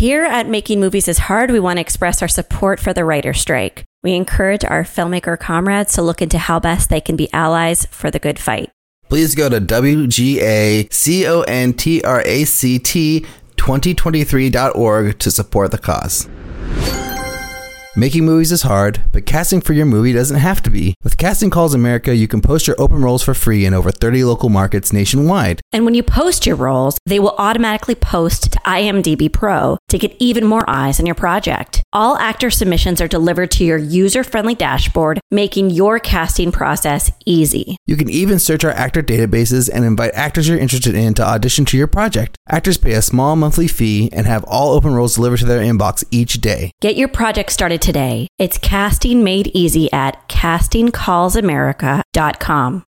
Here at Making Movies is Hard, we want to express our support for the writer strike. We encourage our filmmaker comrades to look into how best they can be allies for the good fight. Please go to WGACONTRACT 2023.org to support the cause. Making movies is hard, but casting for your movie doesn't have to be. With Casting Calls America, you can post your open roles for free in over 30 local markets nationwide. And when you post your roles, they will automatically post to IMDb Pro to get even more eyes on your project. All actor submissions are delivered to your user friendly dashboard, making your casting process easy. You can even search our actor databases and invite actors you're interested in to audition to your project. Actors pay a small monthly fee and have all open roles delivered to their inbox each day. Get your project started today. It's casting made easy at castingcallsamerica.com.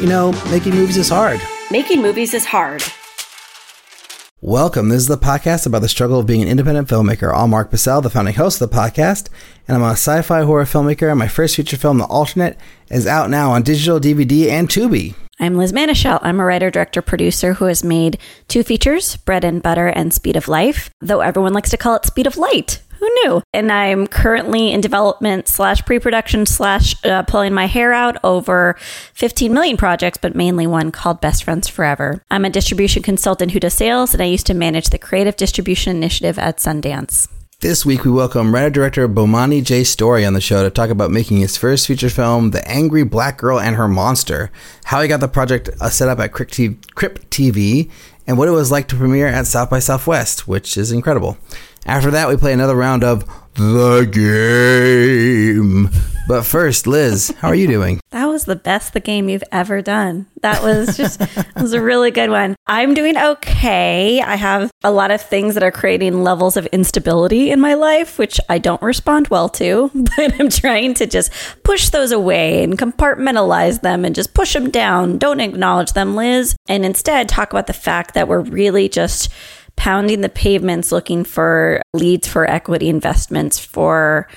You know, making movies is hard. Making movies is hard. Welcome. This is the podcast about the struggle of being an independent filmmaker. I'm Mark Bissell, the founding host of the podcast, and I'm a sci fi horror filmmaker. And my first feature film, The Alternate, is out now on digital DVD and Tubi. I'm Liz Manashil. I'm a writer, director, producer who has made two features, Bread and Butter and Speed of Life, though everyone likes to call it Speed of Light. Who knew? And I'm currently in development slash pre-production slash uh, pulling my hair out over 15 million projects, but mainly one called Best Friends Forever. I'm a distribution consultant who does sales, and I used to manage the creative distribution initiative at Sundance. This week, we welcome writer director Bomani J. Story on the show to talk about making his first feature film, The Angry Black Girl and Her Monster, how he got the project uh, set up at Crypt TV, and what it was like to premiere at South by Southwest, which is incredible. After that, we play another round of the game. But first, Liz, how are you doing? That was the best the game you've ever done. That was just was a really good one. I'm doing okay. I have a lot of things that are creating levels of instability in my life, which I don't respond well to, but I'm trying to just push those away and compartmentalize them and just push them down. Don't acknowledge them, Liz, and instead talk about the fact that we're really just pounding the pavements looking for leads for equity investments for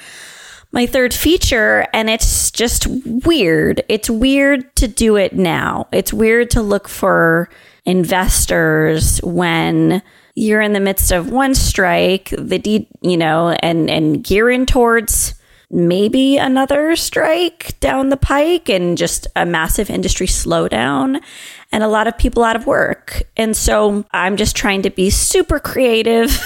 my third feature and it's just weird. It's weird to do it now. It's weird to look for investors when you're in the midst of one strike, the de- you know, and and gearing towards maybe another strike down the pike and just a massive industry slowdown and a lot of people out of work. And so I'm just trying to be super creative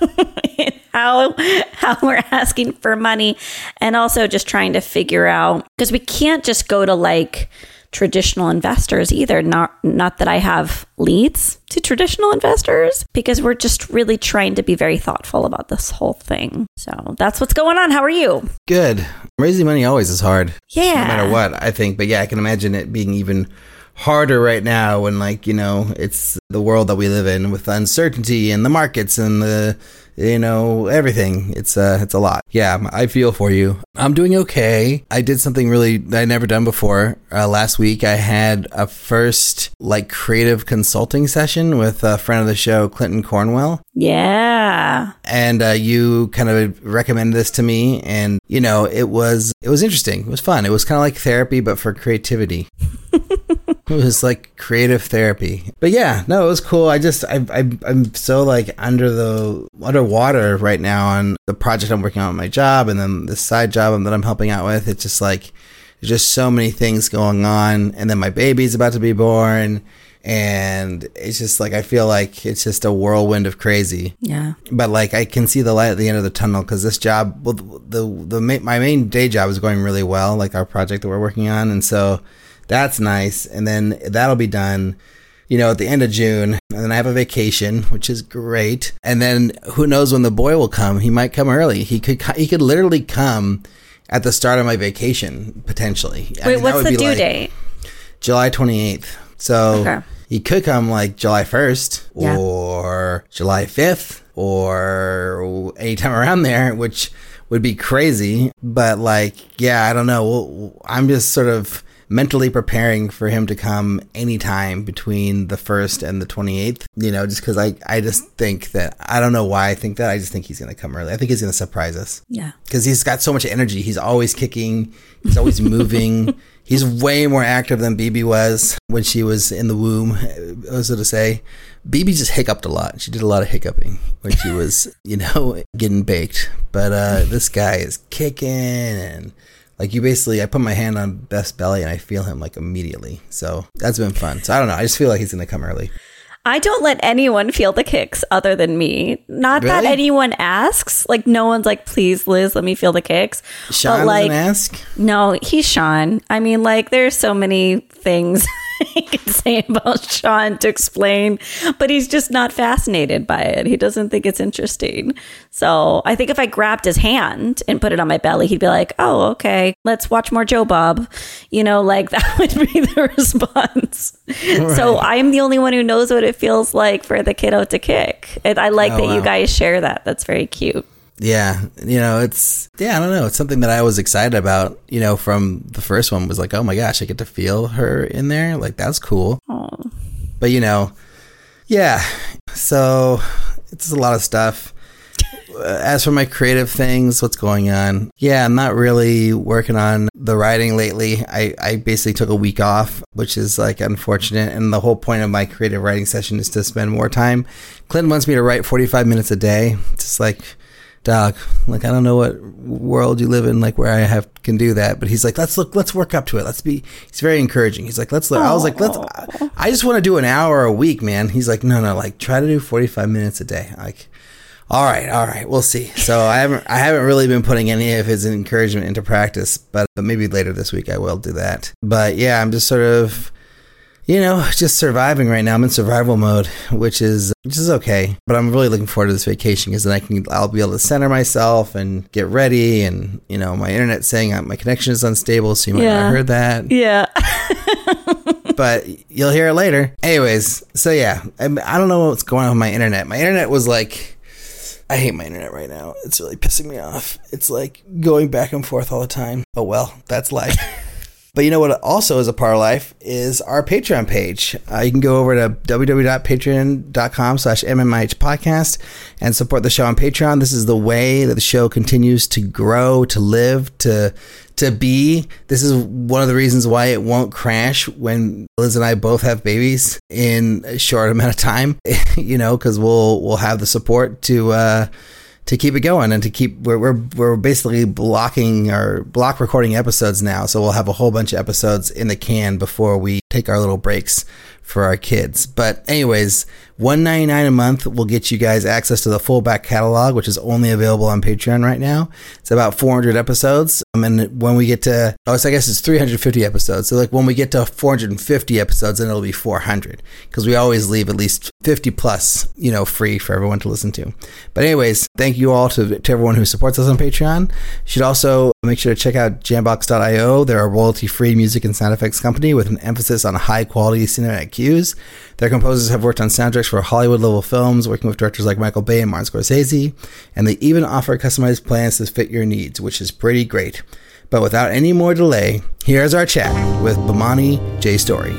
in how how we're asking for money and also just trying to figure out because we can't just go to like traditional investors either not not that I have leads to traditional investors because we're just really trying to be very thoughtful about this whole thing. So that's what's going on. How are you? Good. Raising money always is hard. Yeah. No matter what, I think. But yeah, I can imagine it being even harder right now when like, you know, it's the world that we live in with uncertainty and the markets and the you know everything. It's uh it's a lot. Yeah i feel for you. I'm doing okay. I did something really that i never done before. Uh, last week i had a first like creative consulting session with a friend of the show clinton cornwell. Yeah. And uh, you kind of recommended this to me and you know it was it was interesting. It was fun. It was kind of like therapy but for creativity it was like creative therapy. But yeah no it was cool. I just I, I i'm so like under the underwater right now on the project i'm working on with my job and then the side job that i'm helping out with. It's just like there's just so many things going on. And then my baby's about to be born. And it's just like I feel like it's just a whirlwind of crazy. Yeah. But like I can see the light at the end of the tunnel because this job, well, the the my main day job is going really well, like our project that we're working on, and so that's nice. And then that'll be done, you know, at the end of June, and then I have a vacation, which is great. And then who knows when the boy will come? He might come early. He could he could literally come at the start of my vacation potentially. Wait, I mean, what's the due like date? July twenty eighth. So. Okay he could come like July 1st yeah. or July 5th or anytime around there, which would be crazy. But like, yeah, I don't know. I'm just sort of mentally preparing for him to come anytime between the 1st and the 28th, you know, just because I, I just think that, I don't know why I think that. I just think he's going to come early. I think he's going to surprise us. Yeah. Because he's got so much energy. He's always kicking, he's always moving. He's way more active than BB was when she was in the womb, so to say. BB just hiccuped a lot. She did a lot of hiccuping when she was, you know, getting baked. But uh, this guy is kicking and like you basically, I put my hand on Beth's belly and I feel him like immediately. So that's been fun. So I don't know. I just feel like he's going to come early. I don't let anyone feel the kicks other than me. Not that anyone asks. Like no one's like, please, Liz, let me feel the kicks. Sean but like, ask. no, he's Sean. I mean, like, there's so many things I can say about Sean to explain, but he's just not fascinated by it. He doesn't think it's interesting. So I think if I grabbed his hand and put it on my belly, he'd be like, oh, okay, let's watch more Joe Bob. You know, like that would be the response. So I'm the only one who knows what it feels like for the kiddo to kick. And I like Oh, that you guys share that. That's very cute. Yeah, you know, it's yeah, I don't know. It's something that I was excited about. You know, from the first one was like, oh my gosh, I get to feel her in there. Like that's cool. Oh, But you know, yeah. So it's a lot of stuff. Uh, As for my creative things, what's going on? Yeah, I'm not really working on the writing lately. I, I basically took a week off, which is like unfortunate. And the whole point of my creative writing session is to spend more time. Clinton wants me to write 45 minutes a day. Just like, Doc, like I don't know what world you live in, like where I have can do that. But he's like, let's look, let's work up to it. Let's be. He's very encouraging. He's like, let's look. I was like, let's. I, I just want to do an hour a week, man. He's like, no, no, like try to do forty five minutes a day. Like, all right, all right, we'll see. So I haven't, I haven't really been putting any of his encouragement into practice, but but maybe later this week I will do that. But yeah, I'm just sort of you know, just surviving right now. I'm in survival mode, which is which is okay. But I'm really looking forward to this vacation because then I can I'll be able to center myself and get ready. And you know, my internet's saying uh, my connection is unstable, so you might Yeah. have heard that. yeah. But you'll hear it later. Anyways, so yeah, I, I don't know what's going on with my internet. My internet was like. I hate my internet right now. It's really pissing me off. It's like going back and forth all the time. Oh well, that's life. But you know what also is a part of life is our Patreon page. Uh, you can go over to www.patreon.com slash MMIH podcast and support the show on Patreon. This is the way that the show continues to grow, to live, to to be. This is one of the reasons why it won't crash when Liz and I both have babies in a short amount of time, you know, because we'll we'll have the support to uh to keep it going and to keep we're, we're we're basically blocking or block recording episodes now. So we'll have a whole bunch of episodes in the can before we take our little breaks for our kids. But anyways 199 a month will get you guys access to the full back catalog which is only available on patreon right now. It's about 400 episodes. Um, and when we get to oh so i guess it's 350 episodes. So like when we get to 450 episodes then it'll be 400 because we always leave at least 50 plus you know free for everyone to listen to. But anyways thank you all to, to everyone who supports us on patreon. You should also make sure to check out jambox.io they're a royalty free music and sound effects company with an emphasis on high quality cinematic cues their composers have worked on soundtracks for hollywood level films working with directors like michael bay and martin scorsese and they even offer customized plans to fit your needs which is pretty great but without any more delay here's our chat with Bomani j story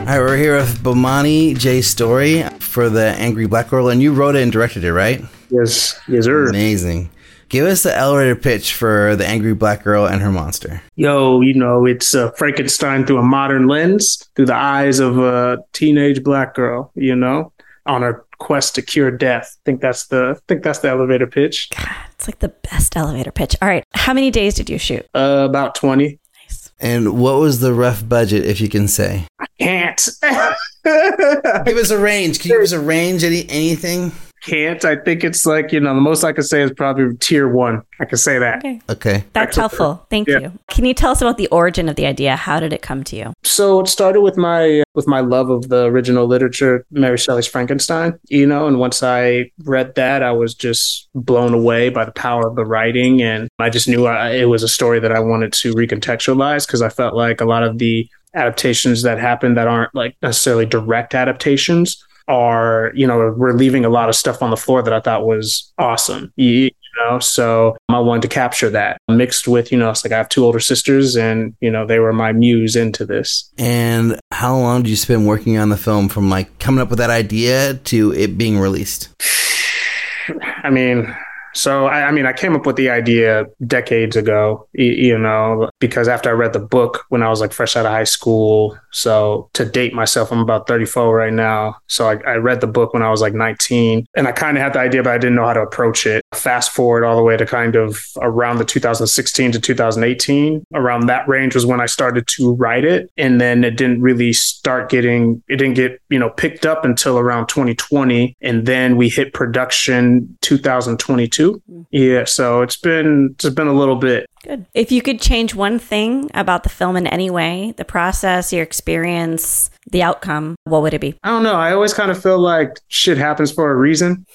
All right, we're here with Bomani J. Story for the Angry Black Girl, and you wrote it and directed it, right? Yes, yes, sir. Amazing. Give us the elevator pitch for the Angry Black Girl and her monster. Yo, you know, it's uh, Frankenstein through a modern lens, through the eyes of a teenage black girl. You know, on her quest to cure death. think that's the I think that's the elevator pitch. God, it's like the best elevator pitch. All right. How many days did you shoot? Uh, about twenty. Nice. And what was the rough budget, if you can say? I can't. Give us a range. Can you give us a range? Any anything? Can't. I think it's like you know the most I could say is probably tier one. I can say that. Okay. Okay. That's helpful. Thank Yeah. you. Can you tell us about the origin of the idea? How did it come to you? So it started with my with my love of the original literature, Mary Shelley's Frankenstein. You know, and once I read that, I was just blown away by the power of the writing, and I just knew I, it was a story that I wanted to recontextualize because I felt like a lot of the adaptations that happen that aren't like necessarily direct adaptations are, you know, we're leaving a lot of stuff on the floor that I thought was awesome. You, know, so um, I wanted to capture that mixed with, you know, it's like I have two older sisters and, you know, they were my muse into this. And how long did you spend working on the film from like coming up with that idea to it being released? I mean, so, I, I, mean, I came up with the idea decades ago, you, you, know, because after I read the book when I was like fresh out of high school. So, to date myself, I'm about 34 right now. So, I, I read the book when I was like 19 and I kind of had the idea, but I didn't know how to approach it. Fast forward all the way to kind of around the 2016 to 2018, around that range was when I started to write it. And then it didn't really start getting, it didn't get, you know, picked up until around 2020. And then we hit production 2022 yeah, so it's been it's been a little bit. Good. If you could change one thing about the film in any way, the process, your experience, the outcome, what would it be? I don't know. I always kind of feel like shit happens for a reason.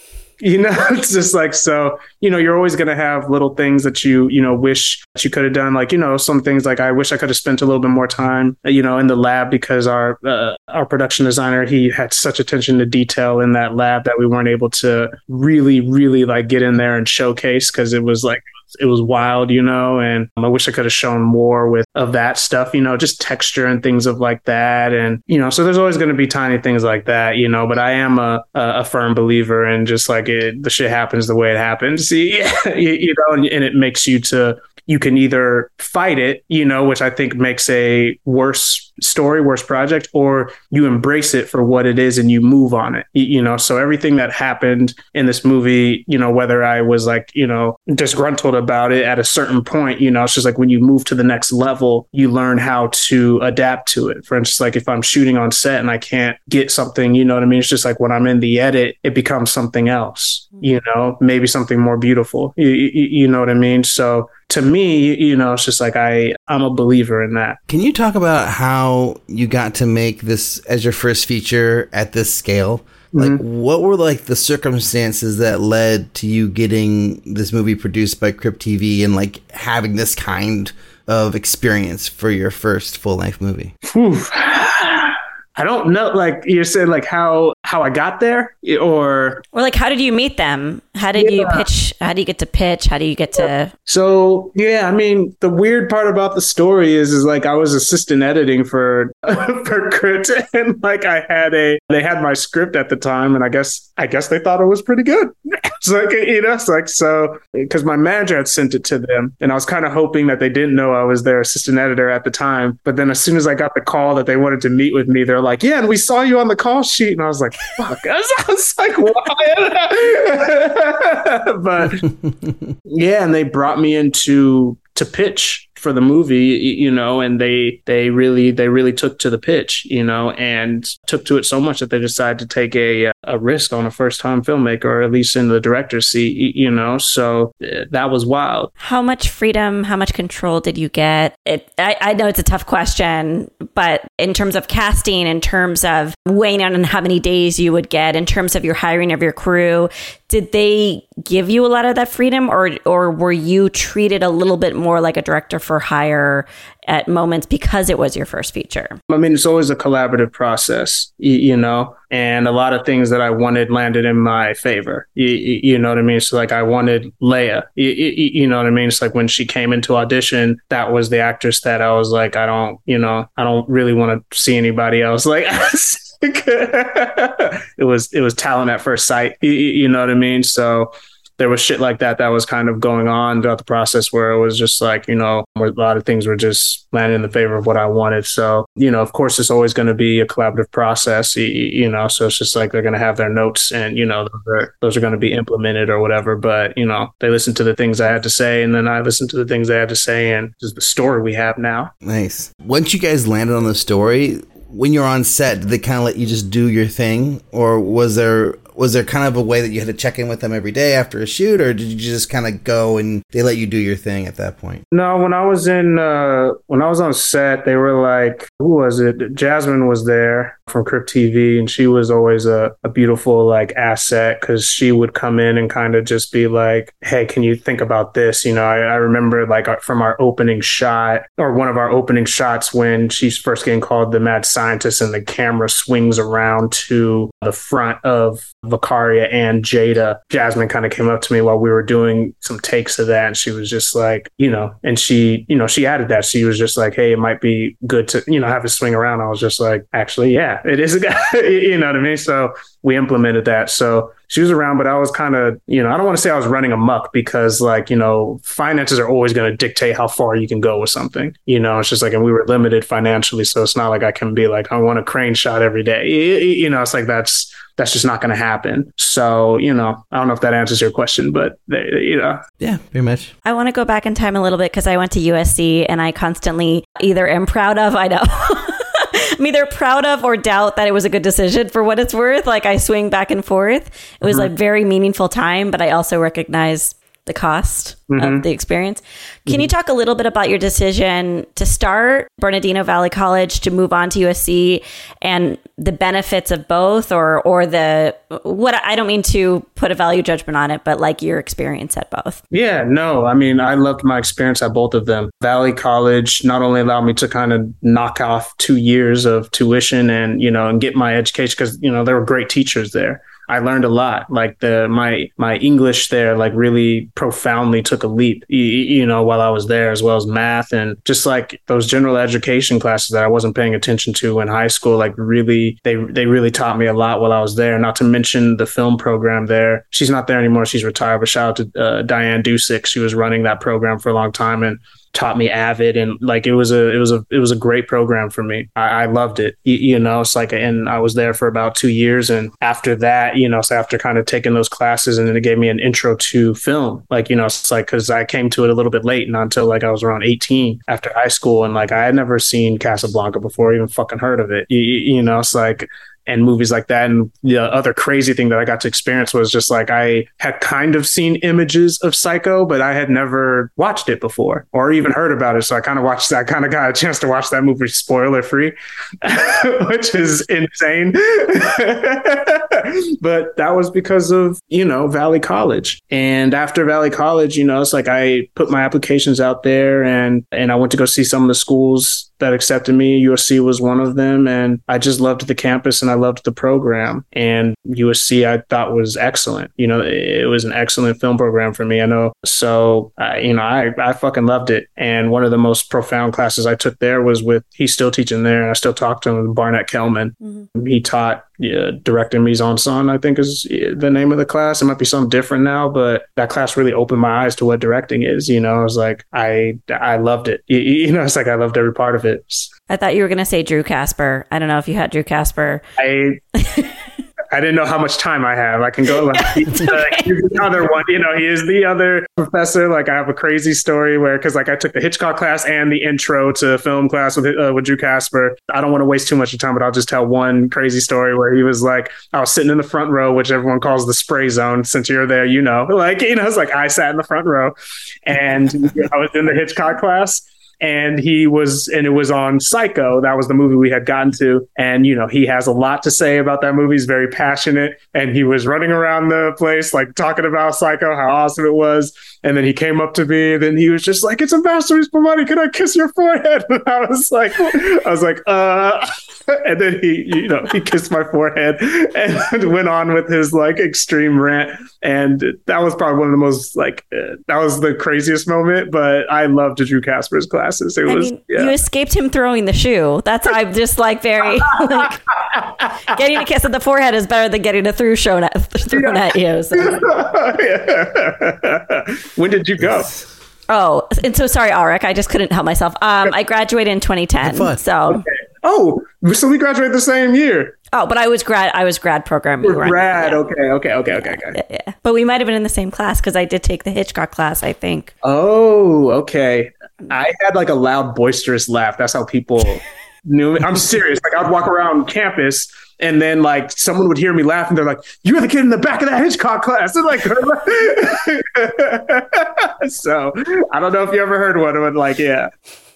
You know it's just like so you know you're always going to have little things that you you know wish that you could have done. Like you know some things like i wish i could have spent a little bit more time you know in the lab because our uh, our production designer he had such attention to detail in that lab that we weren't able to really really like get in there and showcase because it was like it was wild, you know, and um, I wish I could have shown more with of that stuff, you know, just texture and things of like that. And, you know, so there's always going to be tiny things like that, you know, but I am a, a firm believer in just like it, the shit happens the way it happens, you, you know, and, and it makes you to, you can either fight it, you know, which I think makes a worse story, worse project, or you embrace it for what it is and you move on it, you know. So everything that happened in this movie, you know, whether I was like, you know, disgruntled about it at a certain point, you know, it's just like when you move to the next level, you learn how to adapt to it. For instance, like if I'm shooting on set and I can't get something, you know what I mean? It's just like when I'm in the edit, it becomes something else, mm-hmm. you know, maybe something more beautiful, you, you, you know what I mean? So to me, you know, it's just like I I'm a believer in that. Can you talk about how you got to make this as your first feature at this scale? Like, mm-hmm. what were like the circumstances that led to you getting this movie produced by Crypt TV and like having this kind of experience for your first full length movie? Whew. I don't know. Like you said, like how how I got there, or or like how did you meet them? How did yeah. you pitch? How do you get to pitch? How do you get to? So yeah, I mean, the weird part about the story is, is like I was assistant editing for for Crypt, and like I had a they had my script at the time, and I guess I guess they thought it was pretty good. it's like you know, it's like so because my manager had sent it to them, and I was kind of hoping that they didn't know I was their assistant editor at the time. But then as soon as I got the call that they wanted to meet with me, they're like, yeah, and we saw you on the call sheet. And I was like, fuck. I was, like, why? but yeah, and they brought me into to pitch for the movie, you know, and they they really they really took to the pitch, you know, and took to it so much that they decided to take a uh, a risk on a first time filmmaker, or at least in the director's seat, you know. So eh, that was wild. How much freedom, how much control did you get? It, I, I know it's a tough question, but in terms of casting, in terms of weighing on how many days you would get, in terms of your hiring of your crew, did they give you a lot of that freedom or or were you treated a little bit more like a director for hire at moments because it was your first feature i mean it's always a collaborative process you, know and a lot of things that i wanted landed in my favor you, you know what i mean so like i wanted Laya you, you know what i mean it's like when she came into audition that was the actress that i was like i don't you know i don't really want to see anybody else like it was it was talent at first sight. You, you know what I mean? So there was shit like that that was kind of going on throughout the process where it was just like you know a lot of things were just landing in the favor of what I wanted. So you know, of course, it's always going to be a collaborative process. You, know, so it's just like they're going to have their notes and you know those are, those are going to be implemented or whatever. But you know, they listened to the things I had to say, and then I listened to the things they had to say, and just the story we have now. Nice. Once you guys landed on the story, when you're on set, did they kind of let you just do your thing, or was there was there kind of a way that you had to check in with them every day after a shoot, or did you just kind of go and they let you do your thing at that point? No, when I was in uh, when I was on set, they were like, who was it? Jasmine was there from Crypt TV, and she was always a, a beautiful like asset because she would come in and kind of just be like, hey, can you think about this? You know, I, I remember like from our opening shot or one of our opening shots when she's first getting called the mad scientist, and the camera swings around to the front of Vicaria and Jada. Jasmine kind of came up to me while we were doing some takes of that. And she was just like, you know, and she, you know, she added that. She was just like, hey, it might be good to, you know, have it swing around. I was just like, actually, yeah, it is a guy, you know what I mean? So we implemented that. So she was around, but I was kind of, you know, I don't want to say I was running amok because, like, you know, finances are always going to dictate how far you can go with something. You know, it's just like, and we were limited financially, so it's not like I can be like, I want a crane shot every day. You know, it's like that's that's just not going to happen. So, you know, I don't know if that answers your question, but they, you know, yeah, pretty much. I want to go back in time a little bit because I went to USC and I constantly either am proud of, I know. I'm either proud of or doubt that it was a good decision for what it's worth. Like I swing back and forth. It was mm-hmm. a very meaningful time, but I also recognize the cost mm-hmm. of the experience. Can mm-hmm. you talk a little bit about your decision to start Bernardino Valley College to move on to USC and the benefits of both or or the what I don't mean to put a value judgment on it, but like your experience at both? Yeah, no. I mean, I loved my experience at both of them. Valley College not only allowed me to kind of knock off 2 years of tuition and, you know, and get my education cuz you know, there were great teachers there I learned a lot. Like the my my English there, like really profoundly took a leap. You, you, know, while I was there, as well as math and just like those general education classes that I wasn't paying attention to in high school. Like really, they they really taught me a lot while I was there. Not to mention the film program there. She's not there anymore. She's retired. But shout out to uh, Diane Dusick. She was running that program for a long time and taught me avid and like it was a it was a it was a great program for me. I, I loved it. You, you, know it's like and i was there for about two years and after that you know so after kind of taking those classes and then it gave me an intro to film. Like you know it's like because i came to it a little bit late not until like i was around 18 after high school and like i had never seen casablanca before even fucking heard of it. You, you know it's like and movies like that. And the other crazy thing that I got to experience was just like I had kind of seen images of Psycho, but I had never watched it before or even heard about it. So I kind of watched that, I kind of got a chance to watch that movie spoiler free, which is insane. but that was because of, you know, Valley College. And after Valley College, you know, it's like I put my applications out there and and I went to go see some of the schools that accepted me. USC was one of them. And I just loved the campus and loved the program. And USC I thought was excellent. You know, it was an excellent film program for me. I know. So, uh, you know, I, I fucking loved it. And one of the most profound classes I took there was with, he's still teaching there. And I still talk to him, Barnet Kellman. Mm-hmm. He taught yeah, directing mise en scène, I think is the name of the class. It might be something different now, but that class really opened my eyes to what directing is. You know, I was like, I I loved it. You, you know, it's like I loved every part of it. I thought you were going to say Drew Casper. I don't know if you had Drew Casper. I I didn't know how much time I have. I can go like he's, uh, he's the other one. You know, he is the other professor. Like I have a crazy story where because like I took the Hitchcock class and the intro to film class with uh, with Drew Casper. I don't want to waste too much of time, but I'll just tell one crazy story where he was like, I was sitting in the front row, which everyone calls the spray zone. Since you're there, you know, like you know, it's like I sat in the front row, and I was in the Hitchcock class and he was and it was on psycho. That was the movie we had gotten to. And you know he has a lot to say about that movie. He's very passionate. And he was running around the place like talking about psycho how awesome it was. And then he came up to me and then he was just like it's a masterpiece money can i kiss your forehead? And i was like i was like uh and then he you know he kissed my forehead and went on with his like extreme rant and that was probably one of the most like uh, that was the craziest moment but i loved drew casper's classes it I was mean, yeah. you escaped him throwing the shoe that's i'm just like very like getting a kiss at the forehead is better than getting a through shown at, thrown yeah. at you so. when did you go Oh, and so sorry, Arik. I just couldn't help myself. Um, I graduated in 2010. So okay. Oh, so we graduated the same year. Oh, but I was grad. I was grad programming. We're grad. Yeah. Okay. Okay. Okay. Okay. Okay. Yeah, yeah. But we might have been in the same class because I did take the Hitchcock class. I think. Oh, okay. I had like a loud, boisterous laugh. That's how people knew me. I'm serious. Like I'd walk around campus and then like someone would hear me laugh and they're like, "You're the kid in the back of that Hitchcock class." And like, so I don't know if you ever heard one, but like, yeah.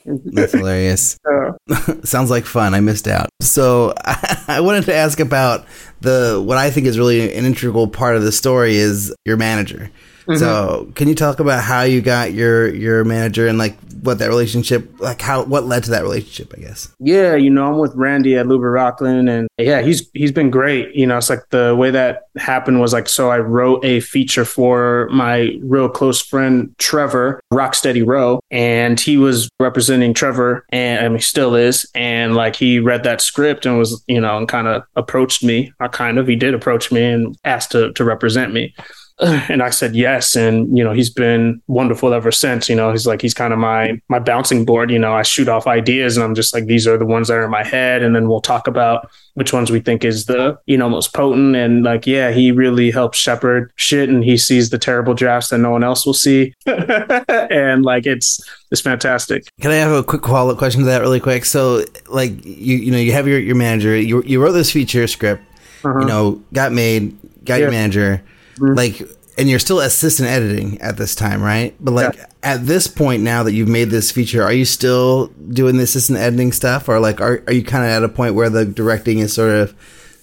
That's hilarious. Sounds like fun. I missed out. So I, I wanted to ask about the what I think is really an integral part of the story is your manager. So, mm-hmm. can you talk about how you got your your manager and like what that relationship, like how what led to that relationship? I guess. Yeah, you know, I'm with Randy at Luber Roklin, and yeah, he's he's been great. You know, it's like the way that happened was like so. I wrote a feature for my real close friend Trevor Rocksteady Row, and he was representing Trevor, and I mean still is, and like he read that script and was you know and kind of approached me, I kind of he did approach me and asked to to represent me. and I said yes, and you know he's been wonderful ever since. You know he's like he's kind of my my bouncing board. You know I shoot off ideas, and I'm just like these are the ones that are in my head, and then we'll talk about which ones we think is the you know most potent. And like yeah, he really helps shepherd shit, and he sees the terrible drafts that no one else will see, and like it's it's fantastic. Can I have a quick follow up question to that really quick? So like you you know you have your your manager, you you wrote this feature script, Uh-huh. you know got made, got your Yeah. Manager, like. And you're still assistant editing at this time, right? But like Yeah. at this point now that you've made this feature, are you still doing the assistant editing stuff, or like are are you kind of at a point where the directing is sort of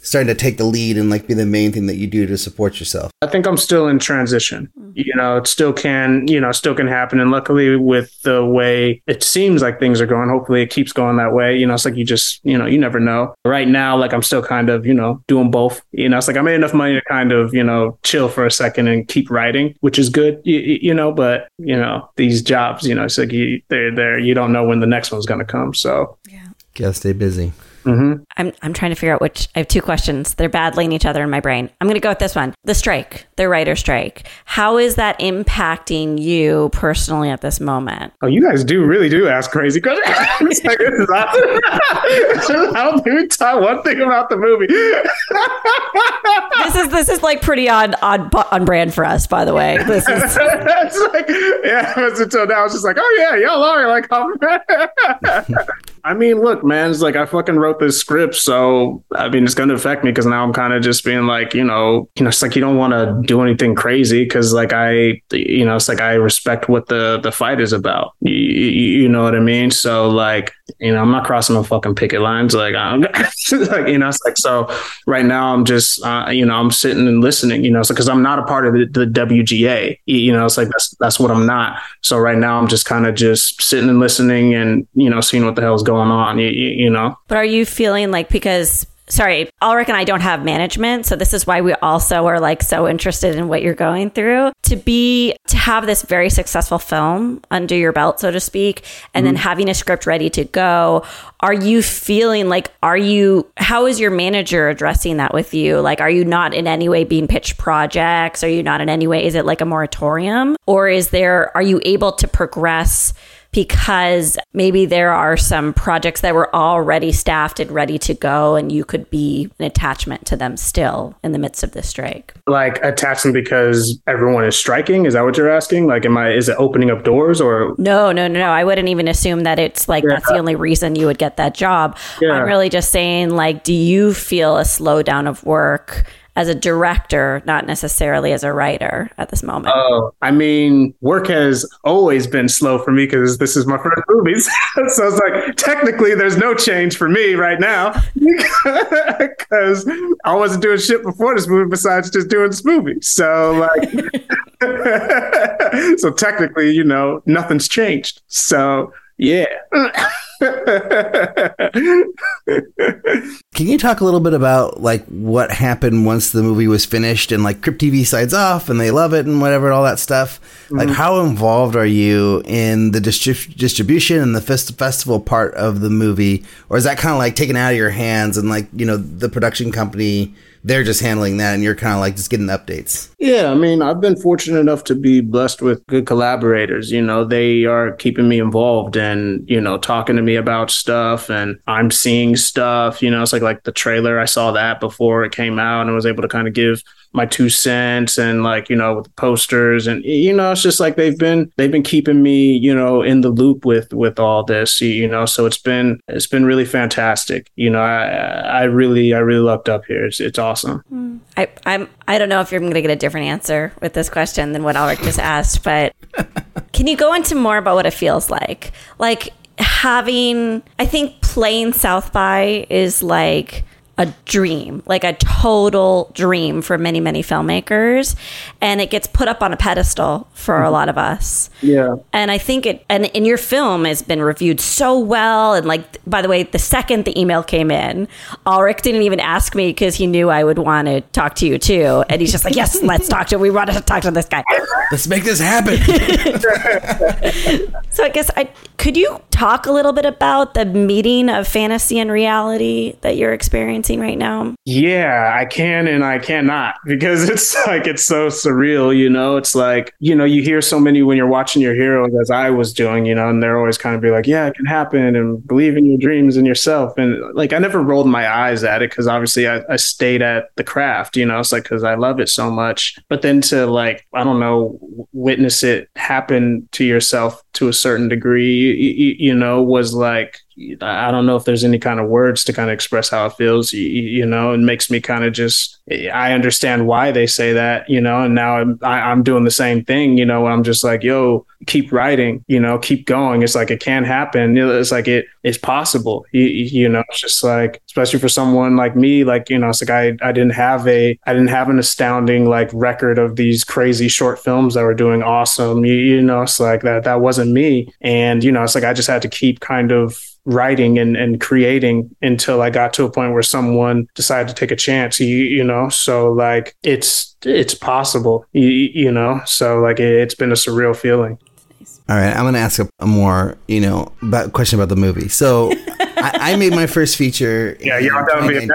starting to take the lead and like be the main thing that you do to support yourself? I think I'm still in transition. Mm-hmm. You know, it still can, you know, still can happen. And luckily, with the way it seems like things are going, hopefully it keeps going that way. You know, it's like you just, you know, you never know. Right now, like I'm still kind of, you know, doing both. You know, it's like I made enough money to kind of, you know, chill for a second and keep writing, which is good. You, you know, but you know, these jobs, you know, it's like you, they're there. You don't know when the next one's going to come. So. Yeah. Gotta stay busy. Mhm. I'm I'm trying to figure out which I have two questions. They're battling each other in my brain. I'm going to go with this one. The strike, the writer strike. How is that impacting you personally at this moment? Oh, you guys do really do ask crazy questions. Like, this is awesome. I don't even one thing about the movie. This is this is like pretty on on on brand for us, by the way. This is it's like, yeah, it was until now. I was just like, oh yeah, y'all are like, I mean, look, man, it's like I fucking wrote this script, so I mean, it's going to affect me because now I'm kind of just being like, you know, you know, it's like you don't want to do anything crazy because, like, I, you know, it's like I respect what the the fight is about. You, you, you know what I mean? So, like, you know, I'm not crossing no fucking picket lines. Like, I'm, like, you know, it's like so. Right now, I'm just, uh, you know, I'm sitting and listening. You know, so because I'm not a part of the, the WGA. You know, it's like that's that's what I'm not. So right now, I'm just kind of just sitting and listening, and you know, seeing what the hell's going on. You, you, you know. But are you feeling like because sorry, Ulrich and I don't have management, so this is why we also are like so interested in what you're going through. To be to have this very successful film under your belt, so to speak, and then mm-hmm. having a script ready to go, are you feeling like are you how is your manager addressing that with you? Like are you not in any way being pitched projects? Are you not in any way is it like a moratorium? Or is there are you able to progress because maybe there are some projects that were already staffed and ready to go and you could be an attachment to them still in the midst of the strike Like attach them because everyone is striking. Is that what you're asking? Like, am I? Is it opening up doors or? no no no no i wouldn't even assume that it's like that's the only reason you would get that job Yeah. i'm really just saying like do you feel a slowdown of work as a director not necessarily as a writer at this moment Oh, I mean, work has always been slow for me because this is my first movie. so it's like technically there's no change for me right now because I wasn't doing shit before this movie besides just doing this movie. So like, so technically, you know, nothing's changed. So yeah. Can you talk a little bit about like what happened once the movie was finished and like Crypt TV sides off and they love it and whatever and all that stuff? Like mm-hmm. how involved are you in the distrib- distribution and the fest- festival part of the movie, or is that kind of like taken out of your hands and like you know the production company they're just handling that and you're kind of like just getting updates? Yeah, I mean, I've been fortunate enough to be blessed with good collaborators. You know, they are keeping me involved and, you know, talking to me about stuff and I'm seeing stuff. You know, it's like like the trailer, I saw that before it came out and I was able to kind of give my two cents and like, you know, with the posters and you know, it's just like they've been they've been keeping me, you know, in the loop with with all this, you know. So it's been it's been really fantastic. You know, I I really I really lucked up here. It's it's awesome. Hmm. I, I'm I don't know if you're going to get a different answer with this question than what Ulrich just asked, but can you go into more about what it feels like? Like having, I think playing South by is like a dream, like a total dream for many, many filmmakers. And it gets put up on a pedestal for a lot of us. Yeah. And I think it, and in your film has been reviewed so well. And like, by the way, the second the email came in, Ulrich didn't even ask me because he knew I would want to talk to you too. And he's just like, yes, let's talk to, we want to talk to this guy. Let's make this happen. So I guess I could you talk a little bit about the meeting of fantasy and reality that you're experiencing right now? Yeah, I can and I cannot because it's like it's so surreal, you know. It's like, you know, you hear so many when you're watching your heroes as I was doing, you know, and they're always kind of be like, Yeah, it can happen and believe in your dreams and yourself. And like I never rolled my eyes at it because obviously I, I stayed at the craft, you know, it's like because I love it so much. But then to like, I don't know, witness it happen to yourself to a certain degree, you, you know, was like I don't know if there's any kind of words to kind of express how it feels. You, you know, it makes me kind of just. I understand why they say that, you know, and now I'm I, am i am doing the same thing. You know, I'm just like, yo, keep writing. You know, keep going. It's like it can happen. It's like it is possible. You, you know, it's just like, especially for someone like me, like you know, it's like I I didn't have a I didn't have an astounding like record of these crazy short films that were doing awesome. You, you know, it's like that that wasn't me, and you know, it's like I just had to keep kind of writing and, and creating until I got to a point where someone decided to take a chance, you, you know? So like it's, it's possible, you, you know? So like it, has been a surreal feeling. All right, I'm going to ask a, a, more, you know, about, question about the movie. So, I, I, made my first feature. Yeah, you're on me.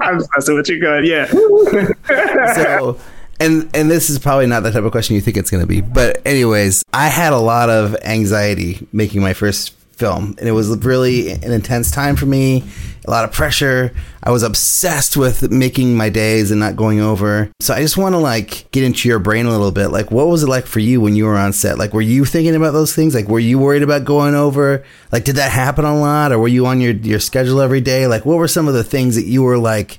I'm messing with you. Good, yeah. so, and and this is probably not the type of question you think it's going to be but anyways i had a lot of anxiety making my first film. And it was really an intense time for me a lot of pressure. I was obsessed with making my days and not going over. So i just want to like get into your brain a little bit. Like what was it like for you when you were on set? Like were you thinking about those things? Like were you worried about going over? Like did that happen a lot? Or were you on your your schedule every day? Like what were some of the things that you were like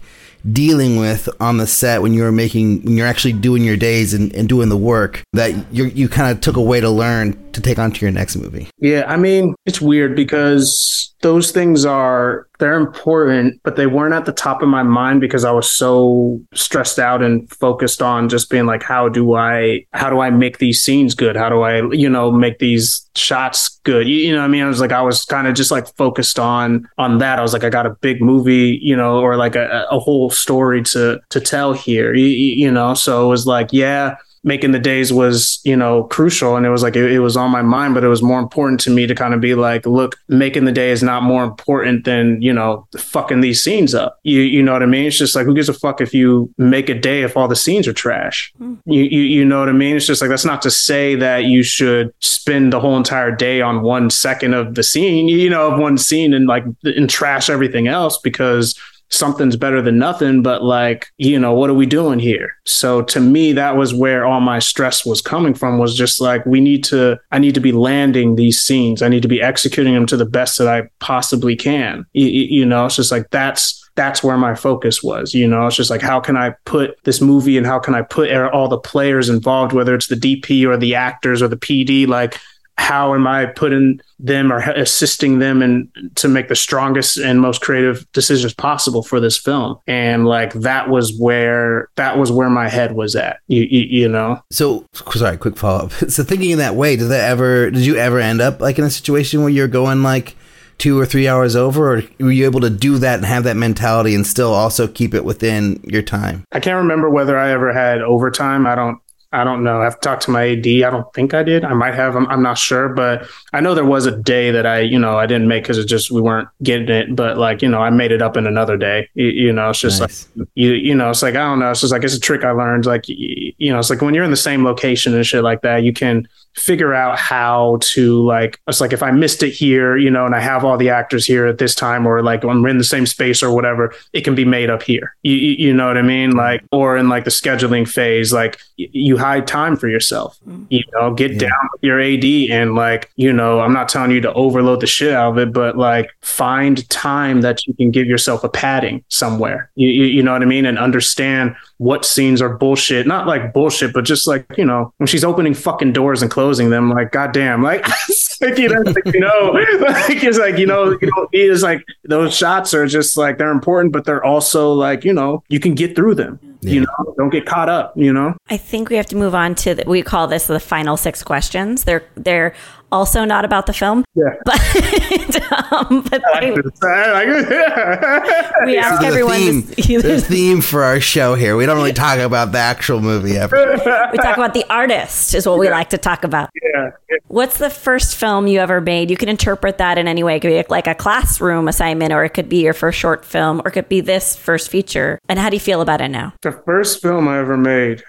dealing with on the set when you were making when you're actually doing your days and, and doing the work that you you kind of took away to learn to take on to your next movie? Yeah i mean it's weird because those things are they're important but they weren't at the top of my mind because i was so stressed out and focused on just being like how do i how do i make these scenes good? How do i you know make these shots good? You, you know i mean? I was like i was kind of just like focused on on that. I was like i got a big movie you know or like a, a whole story to to tell here you, you know? So it was like yeah making the days was you know crucial. And it was like it, it, was on my mind but it was more important to me to kind of be like look making the day is not more important than you know fucking these scenes up. You you know what i mean? It's just like who gives a fuck if you make a day if all the scenes are trash? Mm. you, you you know what i mean? It's just like that's not to say that you should spend the whole entire day on one second of the scene you know of one scene and like and trash everything else because something's better than nothing, but like, you know, what are we doing here? So to me, that was where all my stress was coming from was just like, we need to, I need to be landing these scenes. I need to be executing them to the best that I possibly can. You, you know, it's just like, that's, that's where my focus was. You know, it's just like, how can I put this movie and how can I put er, all the players involved, whether it's the DP or the actors or the PD, like, how am I putting them or assisting them and to make the strongest and most creative decisions possible for this film? And like that was where that was where my head was at. You, you, you know. So sorry, quick follow up. So thinking in that way, did that ever? Did you ever end up like in a situation where you're going like? two or three hours over, or were you able to do that and have that mentality and still also keep it within your time? I can't remember whether I ever had overtime. I don't I don't know. I've talked to my AD. I don't think I did. I might have. I'm, I'm not sure, but I know there was a day that I, you know, I didn't make because it just we weren't getting it. But like, you know, I made it up in another day. You, you know, it's just nice. like you, you know, it's like I don't know. It's just like it's a trick I learned. Like, you, you know, it's like when you're in the same location and shit like that, you can figure out how to like it's like if I missed it here, you know, and I have all the actors here at this time, or like when we're in the same space or whatever, it can be made up here. You, you know what I mean? Like, or in like the scheduling phase, like you hide time for yourself. Mm. You know, get yeah. down with your AD and like, you know, I'm not telling you to overload the shit out of it, but like find time that you can give yourself a padding somewhere. You, you, you know what I mean? And understand what scenes are bullshit. Not like bullshit, but just like, you know, when she's opening fucking doors and closing them. Like, goddamn, like, like you know, like, you know, like it's like you know, you know, it's like those shots are just like they're important, but they're also like you know, you can get through them. You know, don't get caught up. You know, I think we have to move on to the, we call this the final six questions. They're they're also not about the film. Yeah. But um, but they, we ask everyone. theme. To, There's a theme for our show here. We don't really talk about the actual movie ever. we talk about the artist is what we like to talk about. yeah. What's the first film you ever made? You can interpret that in any way. It could be like a classroom assignment, or it could be your first short film, or it could be this first feature. And how do you feel about it now? The first film I ever made,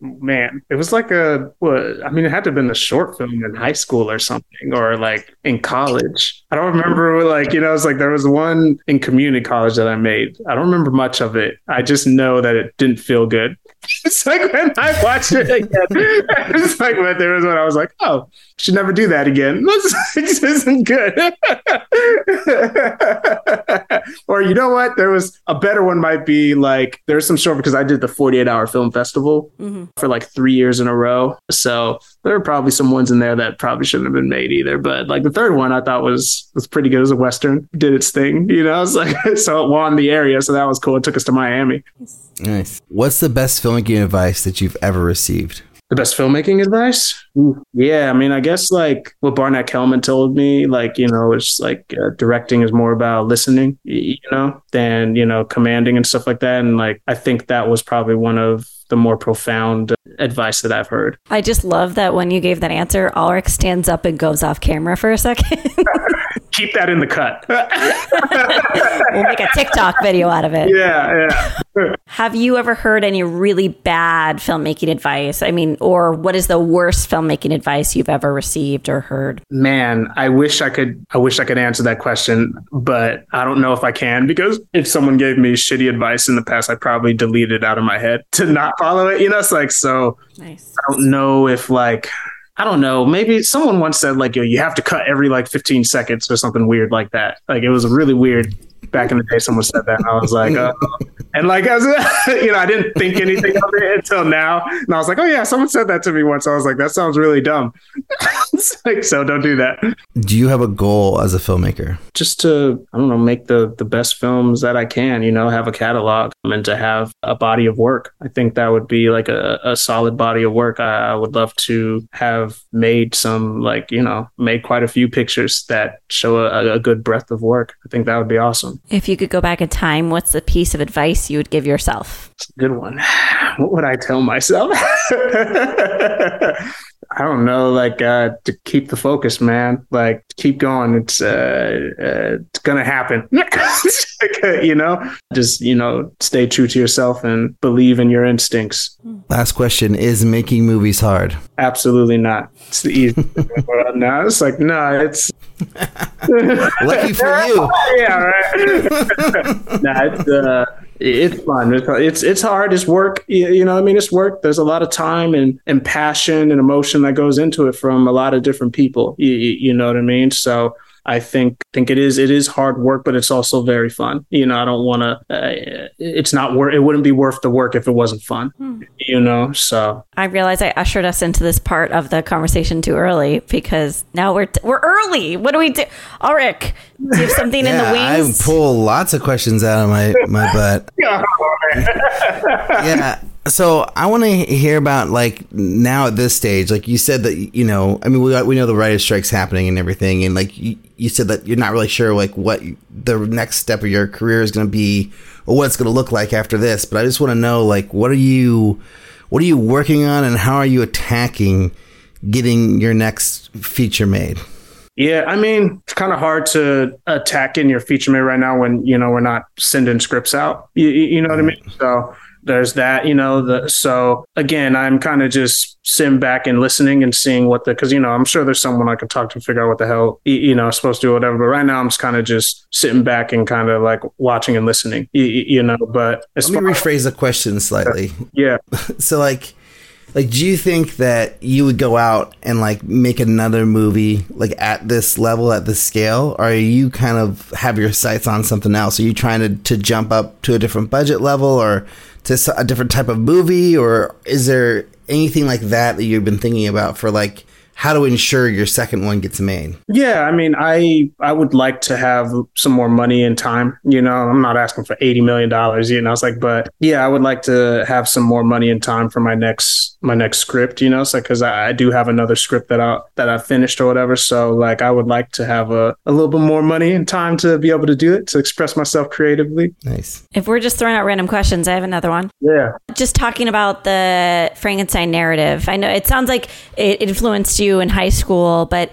man, it was like a what? I mean, it had to have been a short film in high school or something, or like in college. I don't remember. Like you know, it's like there was one in community college that I made. I don't remember much of it. I just know that it didn't feel good. It's like when I watched it again, it's like when there was one I was like, oh, should never do that again. This isn't good. or you know what? There was a better one. Might be like there's some short because I did the 48 hour film festival mm-hmm. for like three years in a row. So there are probably some ones in there that probably shouldn't have been made either. But like the third one, I thought was was pretty good as a western. Did its thing, you know. It's like so it won the area, so that was cool. It took us to Miami. Nice. What's the best filmmaking advice that you've ever received? The best filmmaking advice? Yeah, I mean, I guess like what Barnet Kellman told me, like, you know, it's like uh, directing is more about listening, you know, than, you know, commanding and stuff like that. And like, I think that was probably one of the more profound advice that I've heard. I just love that when you gave that answer, Ulrich stands up and goes off camera for a second. Keep that in the cut. we'll make a TikTok video out of it. yeah, yeah. Have you ever heard any really bad filmmaking advice? I mean, or what is the worst filmmaking advice you've ever received or heard? Man, I wish I could I wish I could answer that question, but I don't know if I can because if someone gave me shitty advice in the past, I'd probably deleted it out of my head to not follow it. You know, it's like so Nice. I don't know if like I don't know. Maybe someone once said like yo, you have to cut every like 15 seconds or something weird like that. Like it was really weird back in the day. Someone said that, and I was like, oh. and like as you know, I didn't think anything of it until now, and I was like, oh yeah, someone said that to me once. I was like, that sounds really dumb. It's like so, don't do that. Do you have a goal as a filmmaker? Just to I don't know, make the the best films that I can. You know, have a catalog and to have a body of work. I think that would be like a, a solid body of work. I, I would love to have made some like you know made quite a few pictures that show a, a good breadth of work. I think that would be awesome. If you could go back in time, what's the piece of advice you would give yourself? It's a good one. What would I tell myself? I don't know, like uh, to keep the focus, man. Like keep going. It's uh, uh, it's gonna happen. you know, just you know, stay true to yourself and believe in your instincts. Last question Is making movies hard? Absolutely not. It's the easy. no, it's like no, it's Lucky for you. yeah, right. nah, it's uh, it's fun. It's, it's hard. It's work. You, know, I mean, it's work. There's a lot of time and and passion and emotion that goes into it from a lot of different people. You, you know what I mean? So. I think think it is it is hard work, but it's also very fun. You know, I don't want to. Uh, it's not worth. It wouldn't be worth the work if it wasn't fun. You know, so I realize I ushered us into this part of the conversation too early because now we're t- we're early. What do we do? Ulrich, do you have something in the weeds. I pull lots of questions out of my, my butt. yeah. So I want to hear about like now at this stage, like you said that you know, I mean, we we know the writer's strike's happening and everything, and like you, you said that you're not really sure like what the next step of your career is going to be or what it's going to look like after this. But I just want to know like what are you what are you working on and how are you attacking getting your next feature made? Yeah, I mean, it's kind of hard to attack in your feature made right now when you know we're not sending scripts out. You, you you know what I mean? So there's that. You know, the so again, I'm kind of just sitting back and listening and seeing what the because you know I'm sure there's someone I could talk to figure out what the hell you know I'm supposed to do whatever. But right now I'm just kind of just sitting back and kind of like watching and listening. You, you know, but Let me rephrase the question slightly. yeah, so like like do you think that you would go out and like make another movie like at this level at this scale or are you kind of have your sights on something else are you trying to, to jump up to a different budget level or to a different type of movie or is there anything like that that you've been thinking about for like how to ensure your second one gets made. Yeah, I mean, I I would like to have some more money and time. You know, I'm not asking for eighty million dollars. You know, it's like, but yeah, I would like to have some more money and time for my next my next script. You know, so because I, I, do have another script that I that I finished or whatever. So like, I would like to have a a little bit more money and time to be able to do it to express myself creatively. Nice. If we're just throwing out random questions, I have another one. Yeah. Just talking about the Frankenstein narrative. I know it sounds like it influenced you in high school, but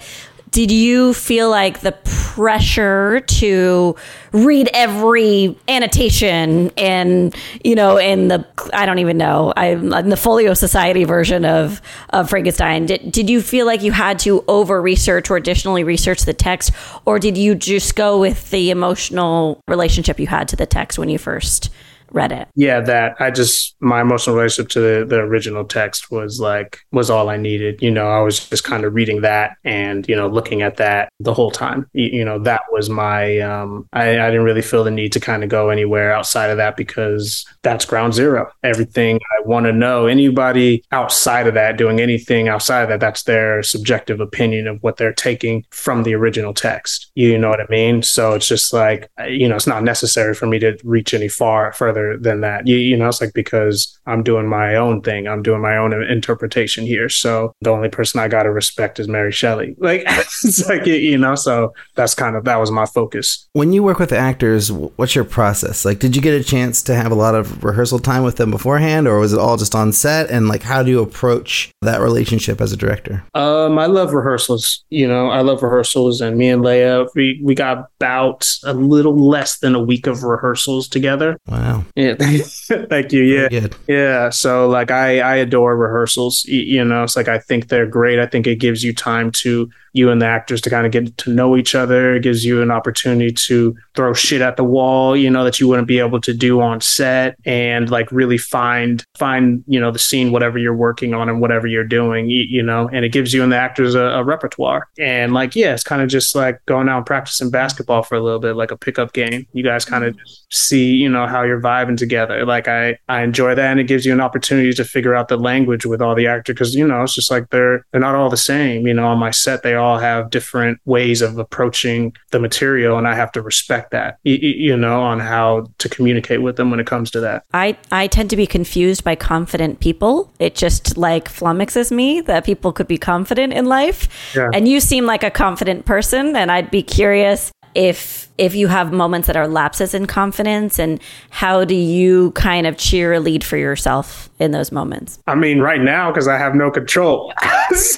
did you feel like the pressure to read every annotation and you know in the I don't even know I in the Folio Society version of of Frankenstein? Did, did you feel like you had to over research or additionally research the text or did you just go with the emotional relationship you had to the text when you first read it. Yeah, that I just my emotional relationship to the, the original text was like was all I needed. You know, I was just kind of reading that and you know looking at that the whole time. You, you know, that was my. Um, I, I didn't really feel the need to kind of go anywhere outside of that because that's ground zero. Everything I want to know. Anybody outside of that doing anything outside of that, that's their subjective opinion of what they're taking from the original text. You know what I mean? So it's just like you know, it's not necessary for me to reach any far further than that. You, you know, it's like because I'm doing my own thing, I'm doing my own interpretation here. So the only person I got to respect is Mary Shelley. Like, it's like, you know, so that's kind of, that was my focus. When you work with actors, what's your process? Like, did you get a chance to have a lot of rehearsal time with them beforehand, or was it all just on set? And like, how do you approach that relationship as a director? Um, I love rehearsals. You know, I love rehearsals, and me and Laya, we we got about a little less than a week of rehearsals together. Wow. Yeah, thank you. Yeah, yeah. So like, I I adore rehearsals. You know, it's like I think they're great. I think it gives you time to you and the actors to kind of get to know each other. It gives you an opportunity to throw shit at the wall, you know, that you wouldn't be able to do on set and like really find, find, you know, the scene, whatever you're working on and whatever you're doing, you, you know, and it gives you and the actors a, a repertoire. And like, yeah, it's kind of just like going out and practicing basketball for a little bit, like a pickup game. You guys kind of mm-hmm. see, you know, how you're vibing together. Like I, I enjoy that. And it gives you an opportunity to figure out the language with all the actors. Cause, you know, it's just like they're, they're not all the same, you know, on my set, they all have different ways of approaching the material and i have to respect that you know on how to communicate with them when it comes to that i i tend to be confused by confident people it just like flummoxes me that people could be confident in life yeah. and you seem like a confident person and i'd be curious if if you have moments that are lapses in confidence and how do you kind of cheerlead for yourself in those moments? I mean right now because i have no control.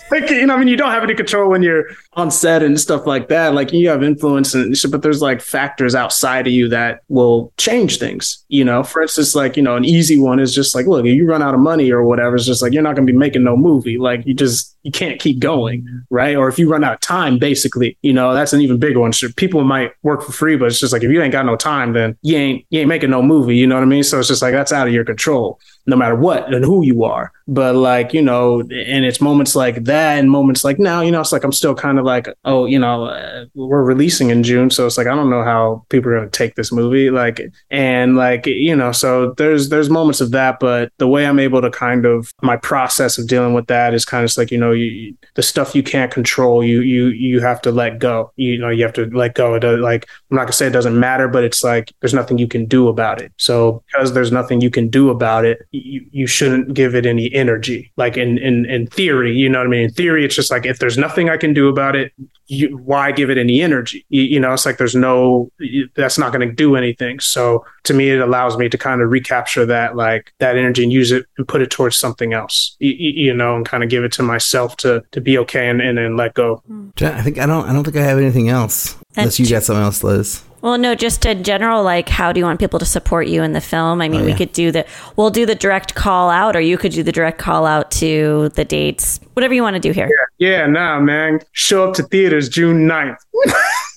Like, you know i mean you don't have any control when you're on set and stuff like that. Like you have influence and but there's like factors outside of you that will change things you know? For instance like you know an easy one is just like look if you run out of money or whatever it's just like you're not going to be making no movie. Like you just you can't keep going right? Or if you run out of time basically you know that's an even bigger one. Sure, people might work for free, but it's just like if you ain't got no time, then you ain't you ain't making no movie. You know what I mean? So it's just like that's out of your control no matter what and who you are. But like, you know, and it's moments like that and moments like now, you know, it's like I'm still kind of like, oh, you know, uh, we're releasing in June. So it's like, I don't know how people are going to take this movie. Like, and like, you know, so there's, there's moments of that. But the way I'm able to kind of, my process of dealing with that is kind of like, you know, you, the stuff you can't control, you, you, you have to let go. You know, you have to let go. It does, like, I'm not going to say it doesn't matter, but it's like, there's nothing you can do about it. So because there's nothing you can do about it, you, you shouldn't give it any energy. Like in, in, in theory, you know what I mean? In theory, it's just like, if there's nothing I can do about it, you, why give it any energy? You, you know, it's like there's no, that's not going to do anything. So to me, it allows me to kind of recapture that, like that energy and use it and put it towards something else, you, you know, and kind of give it to myself to, to be okay and, and then let go. Hmm. I think I don't, I don't think I have anything else unless you got something else, Liz. Well, no, just in general, like how do you want people to support you in the film? I mean, oh, yeah. we could do the, we'll do the direct call out, or you could do the direct call out to the dates, whatever you want to do here. Yeah, yeah nah, man. Show up to theaters June 9th.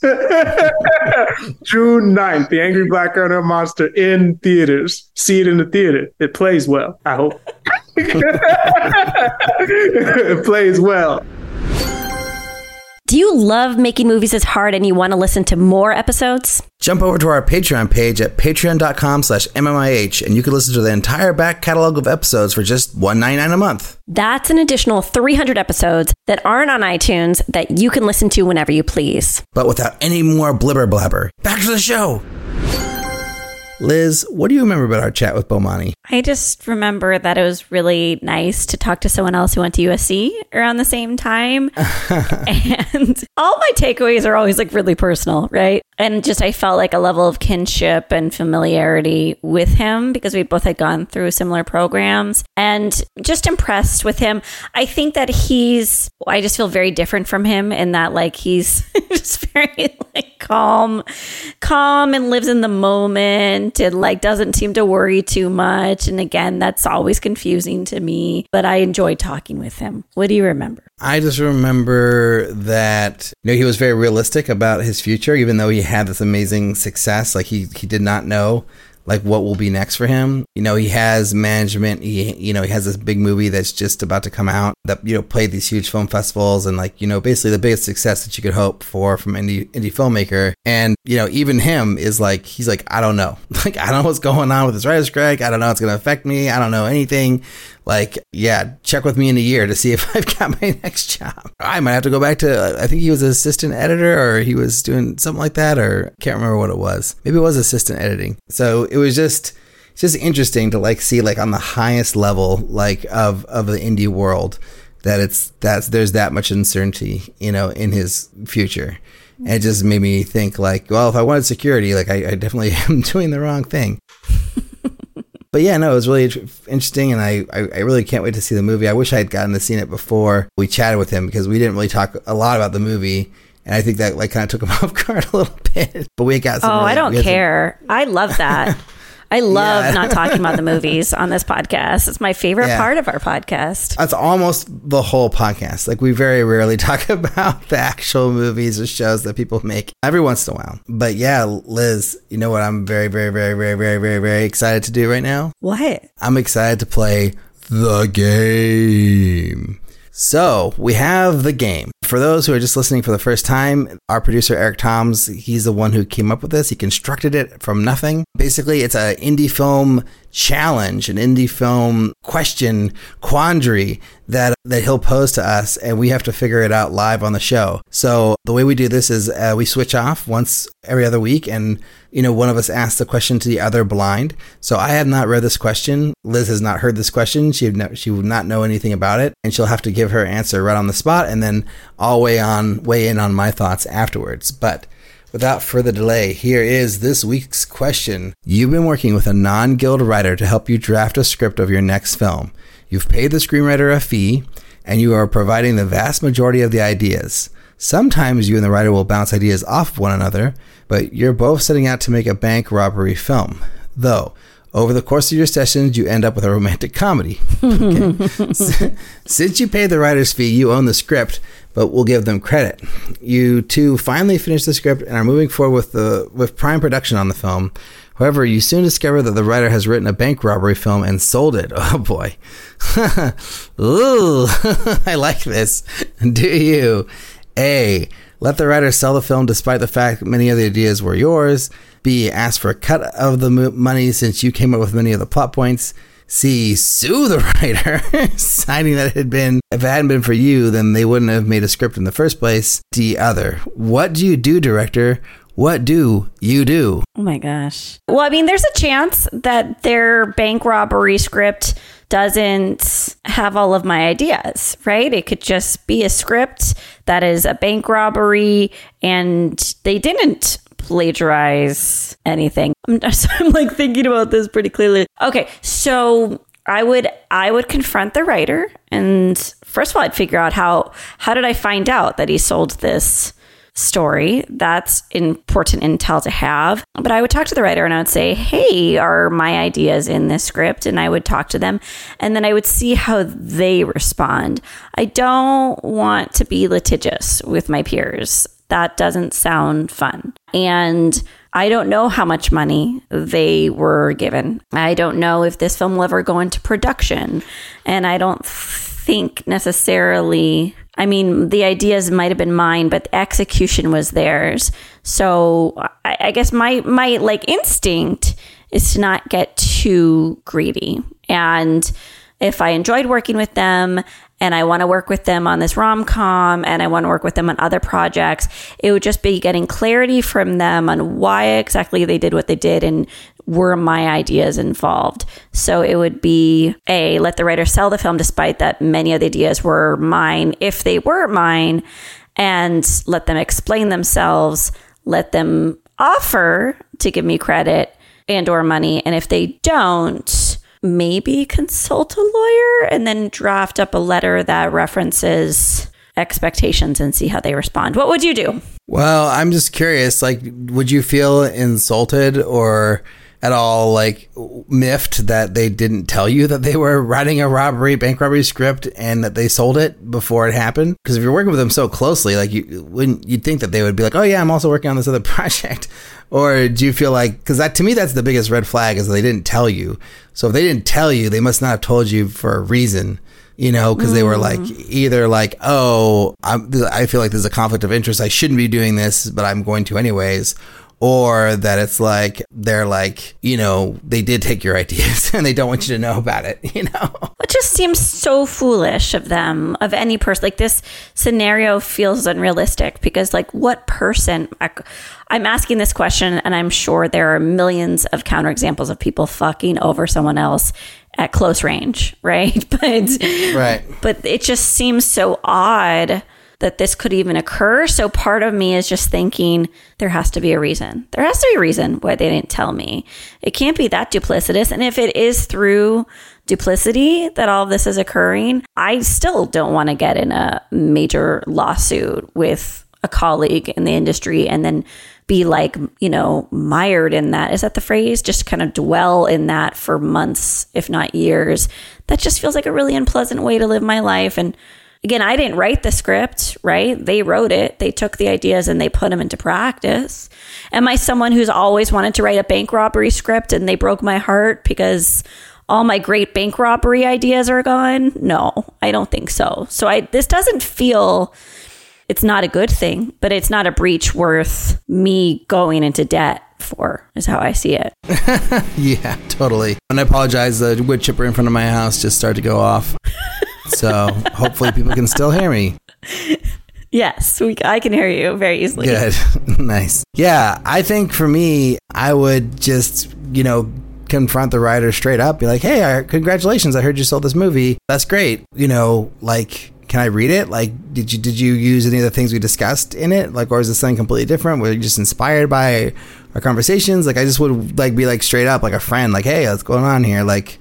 June 9th, The Angry Black Girl Monster in theaters. See it in the theater. It plays well, I hope. it plays well. Do you love making movies as hard and you want to listen to more episodes? Jump over to our Patreon page at patreon.com slash MMIH and you can listen to the entire back catalog of episodes for just $1.99 a month. That's an additional 300 episodes that aren't on iTunes that you can listen to whenever you please. But without any more blibber blabber. Back to the show. Liz, what do you remember about our chat with Bomani? I just remember that it was really nice to talk to someone else who went to USC around the same time. and all my takeaways are always like really personal, right? And just I felt like a level of kinship and familiarity with him because we both had gone through similar programs and just impressed with him. I think that he's, I just feel very different from him in that like he's just very like calm, calm and lives in the moment and like doesn't seem to worry too much. And again, that's always confusing to me, but I enjoy talking with him. What do you remember? I just remember that you know he was very realistic about his future, even though he had this amazing success. Like he he did not know like what will be next for him. You know, he has management. He, you know, he has this big movie that's just about to come out that, you know, played these huge film festivals and like, you know, basically the biggest success that you could hope for from indie, indie filmmaker. And, you know, even him is like, he's like, I don't know. Like, I don't know what's going on with this writer's strike. I don't know it's going to affect me. I don't know anything like, yeah, check with me in a year to see if I've got my next job. I might have to go back to, I think he was an assistant editor or he was doing something like that, or can't remember what it was. Maybe it was assistant editing. So it was just, it's just interesting to like see like on the highest level, like of, of the indie world that it's, that's, there's that much uncertainty, you know, in his future. And it just made me think like, well, if I wanted security, like I, I definitely am doing the wrong thing. But yeah, no, it was really interesting, and I, I, I, really can't wait to see the movie. I wish I had gotten to see it before we chatted with him because we didn't really talk a lot about the movie, and I think that like kind of took him off guard a little bit. But we got. Some oh, really, I don't care. Some... I love that. I love yeah. not talking about the movies on this podcast. It's my favorite yeah. part of our podcast. That's almost the whole podcast. Like we very rarely talk about the actual movies or shows that people make every once in a while. But yeah, Liz, you know what I'm very, very, very, very, very, very, very excited to do right now? What? I'm excited to play the game. So we have the game. For those who are just listening for the first time, our producer Eric Toms, he's the one who came up with this. He constructed it from nothing. Basically, it's an indie film challenge, an indie film question quandary that that he'll pose to us, and we have to figure it out live on the show. So the way we do this is uh, we switch off once every other week, and you know one of us asks the question to the other blind. So I have not read this question. Liz has not heard this question. She would she would not know anything about it, and she'll have to give her answer right on the spot, and then I'll weigh on weigh in on my thoughts afterwards. But Without further delay, here is this week's question. You've been working with a non guild writer to help you draft a script of your next film. You've paid the screenwriter a fee, and you are providing the vast majority of the ideas. Sometimes you and the writer will bounce ideas off of one another, but you're both setting out to make a bank robbery film. Though, over the course of your sessions, you end up with a romantic comedy. Since you paid the writer's fee, you own the script, but we'll give them credit. You two finally finish the script and are moving forward with the with prime production on the film. However, you soon discover that the writer has written a bank robbery film and sold it. Oh boy. Ooh, I like this. Do you? A. Let the writer sell the film despite the fact many of the ideas were yours. B. Ask for a cut of the money since you came up with many of the plot points. C. Sue the writer, citing that it had been, if it hadn't been for you, then they wouldn't have made a script in the first place. D. Other. What do you do, director? What do you do? Oh my gosh. Well, I mean, there's a chance that their bank robbery script doesn't have all of my ideas, right? It could just be a script that is a bank robbery and they didn't plagiarize anything. I'm, I'm like thinking about this pretty clearly. Okay, so I would I would confront the writer and first of all I'd figure out how how did I find out that he sold this story. That's important intel to have. But I would talk to the writer and I would say, Hey, are my ideas in this script? And I would talk to them and then I would see how they respond. I don't want to be litigious with my peers. That doesn't sound fun. And I don't know how much money they were given. I don't know if this film will ever go into production. And I don't think necessarily I mean, the ideas might have been mine, but the execution was theirs. So I, I guess my my like instinct is to not get too greedy. And if I enjoyed working with them and I want to work with them on this rom com and I want to work with them on other projects, it would just be getting clarity from them on why exactly they did what they did and were my ideas involved. So it would be A, let the writer sell the film despite that many of the ideas were mine if they were mine, and let them explain themselves, let them offer to give me credit and or money. And if they don't, maybe consult a lawyer and then draft up a letter that references expectations and see how they respond. What would you do? Well, I'm just curious. Like, would you feel insulted or at all like miffed that they didn't tell you that they were writing a robbery, bank robbery script and that they sold it before it happened? Because if you're working with them so closely, like you wouldn't you'd think that they would be like, oh yeah, I'm also working on this other project. Or do you feel like because that to me that's the biggest red flag is they didn't tell you. So if they didn't tell you, they must not have told you for a reason you know, because they were mm-hmm. like either like, oh, I'm, I feel like there's a conflict of interest. I shouldn't be doing this, but I'm going to anyways, or that it's like they're like you know they did take your ideas and they don't want you to know about it you know? It just seems so foolish of them of any person. Like this scenario feels unrealistic because like what person i'm asking this question and i'm sure there are millions of counterexamples of people fucking over someone else at close range right? But right. but it just seems so odd that this could even occur. So part of me is just thinking there has to be a reason. There has to be a reason why they didn't tell me. It can't be that duplicitous. And if it is through duplicity that all this is occurring, I still don't want to get in a major lawsuit with a colleague in the industry and then be like, you know, mired in that. Is that the phrase? Just kind of dwell in that for months, if not years. That just feels like a really unpleasant way to live my life. And again, I didn't write the script, right? They wrote it. They took the ideas and they put them into practice. Am I someone who's always wanted to write a bank robbery script and they broke my heart because all my great bank robbery ideas are gone? No, I don't think so. So I this doesn't feel it's not a good thing, but it's not a breach worth me going into debt for, is how I see it. yeah, totally. And I apologize, the wood chipper in front of my house just started to go off. So hopefully people can still hear me. Yes, we, I can hear you very easily. Good. nice. Yeah, I think for me, I would just, you know, confront the writer straight up, be like, hey, congratulations, I heard you sold this movie. That's great. You know, like, can I read it? Like, did you did you use any of the things we discussed in it? Like, or is this something completely different? Were you just inspired by our conversations? Like, I just would like be like straight up, like a friend, like, hey, what's going on here? Like,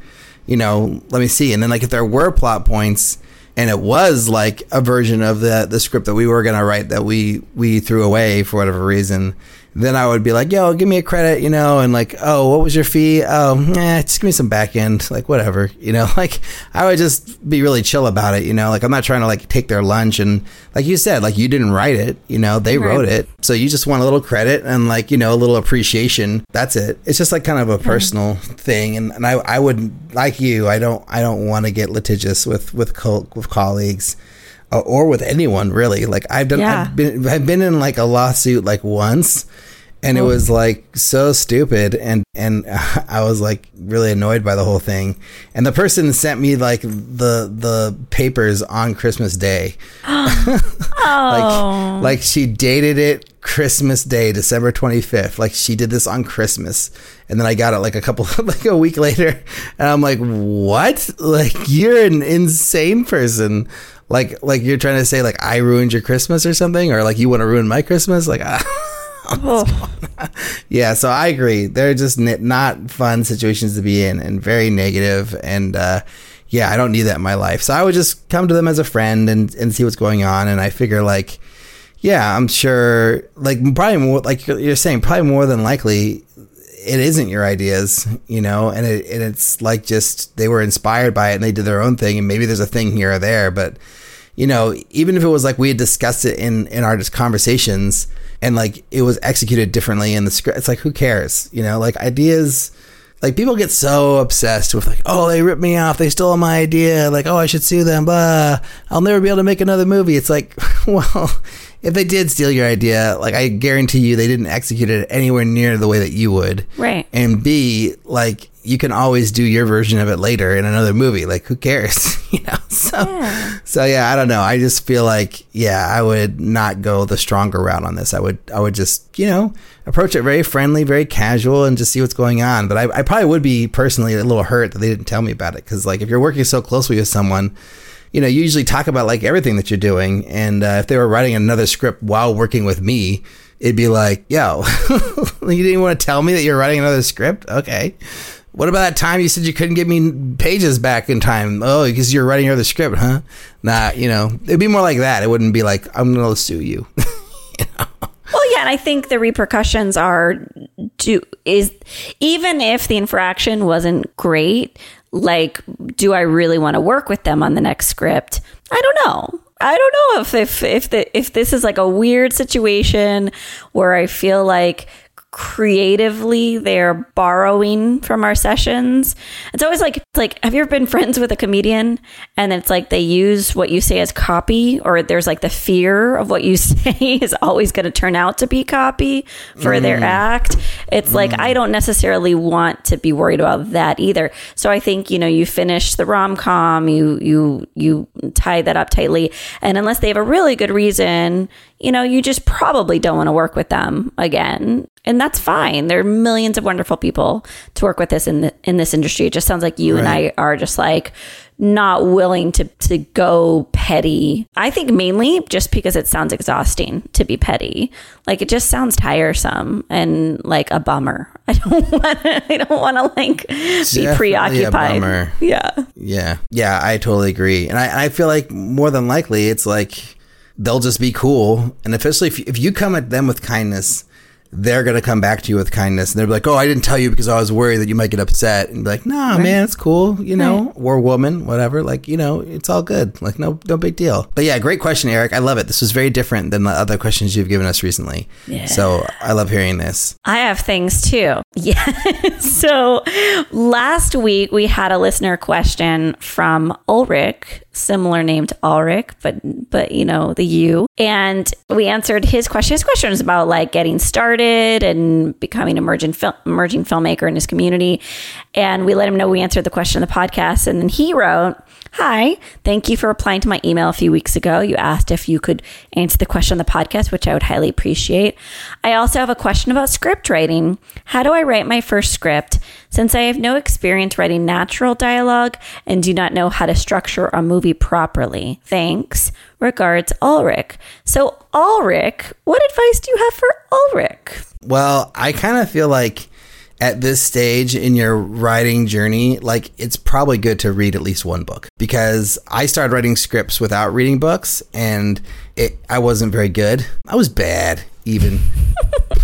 you know, let me see. And then like if there were plot points and it was like a version of the the script that we were gonna write that we we threw away for whatever reason, then I would be like, yo, give me a credit, you know, and like, oh, what was your fee? Oh, eh, just give me some back end, like whatever, you know, like I would just be really chill about it, you know, like I'm not trying to like take their lunch and like you said, like you didn't write it, you know, they right. wrote it. So you just want a little credit and like, you know, a little appreciation. That's it. It's just like kind of a personal thing. And, and I, I would like you, I don't, I don't want to get litigious with, with, co- with colleagues uh, or with anyone really. Like I've done, yeah. I've been, I've been in like a lawsuit like once and it oh. was like so stupid and and i was like really annoyed by the whole thing and the person sent me like the the papers on christmas day oh. like like she dated it christmas day december 25th like she did this on christmas and then i got it like a couple like a week later and i'm like what like you're an insane person like like you're trying to say like i ruined your christmas or something or like you want to ruin my christmas like oh. yeah, so I agree. They're just not fun situations to be in and very negative and uh, yeah, I don't need that in my life. So I would just come to them as a friend and, and see what's going on. And I figure like, yeah, I'm sure like probably more like you're saying, probably more than likely it isn't your ideas, you know, and it and it's like just they were inspired by it and they did their own thing and maybe there's a thing here or there, but you know, even if it was like we had discussed it in in our conversations, and like it was executed differently in the script. It's like who cares, you know? Like ideas like people get so obsessed with like, oh, they ripped me off, they stole my idea, like, oh, I should sue them, blah. I'll never be able to make another movie. It's like, well, if they did steal your idea, like I guarantee you they didn't execute it anywhere near the way that you would. Right. And B, like you can always do your version of it later in another movie. Like who cares? you know. So Yeah. so yeah, I don't know. I just feel like yeah, I would not go the stronger route on this. I would I would just, you know, approach it very friendly, very casual and just see what's going on. But I, I probably would be personally a little hurt that they didn't tell me about it cuz like if you're working so closely with someone you know, you usually talk about like everything that you're doing. And uh, if they were writing another script while working with me, it'd be like, yo, you didn't want to tell me that you're writing another script? Okay. What about that time you said you couldn't give me pages back in time? Oh, because you're writing your other script, huh? Nah, you know, it'd be more like that. It wouldn't be like, I'm going to sue you. Well, yeah, and I think the repercussions are do is even if the infraction wasn't great, like do I really want to work with them on the next script? I don't know. I don't know if if if the if this is like a weird situation where I feel like creatively they're borrowing from our sessions. It's always like it's like have you ever been friends with a comedian and it's like they use what you say as copy or there's like the fear of what you say is always going to turn out to be copy for their mm. act. It's like mm. I don't necessarily want to be worried about that either. So I think, you know, you finish the rom-com, you you you tie that up tightly and unless they have a really good reason, you know, you just probably don't want to work with them again. And that's fine. There are millions of wonderful people to work with this in the, in this industry. It just sounds like you and I are just like not willing to to go petty. I think mainly just because it sounds exhausting to be petty. Like it just sounds tiresome and like a bummer. I don't want to, I don't want to like be Definitely preoccupied. Yeah. Yeah. Yeah, I totally agree. And I, I feel like more than likely it's like they'll just be cool. And especially if, if you come at them with kindness, they're going to come back to you with kindness. And they're like, oh, I didn't tell you because I was worried that you might get upset. And be like, nah, man, it's cool. You know, or woman, whatever. Like, you know, it's all good. Like, no, no big deal. But yeah, great question, Eric. I love it. This was very different than the other questions you've given us recently. Yeah. So I love hearing this. I have things too. Yeah. so last week we had a listener question from Ulrich, similar name to Ulrich, but but you know the U. And we answered his question. His question was about like getting started and becoming emerging film, emerging filmmaker in his community. And we let him know we answered the question in the podcast. And then he wrote. Hi, thank you for replying to my email a few weeks ago. You asked if you could answer the question on the podcast, which I would highly appreciate. I also have a question about script writing. How do I write my first script? Since I have no experience writing natural dialogue and do not know how to structure a movie properly. Thanks. Regards, Ulrich. So, Ulrich, what advice do you have for Ulrich? Well, I kind of feel like at this stage in your writing journey, like it's probably good to read at least one book because I started writing scripts without reading books and it, I wasn't very good. I was bad, even.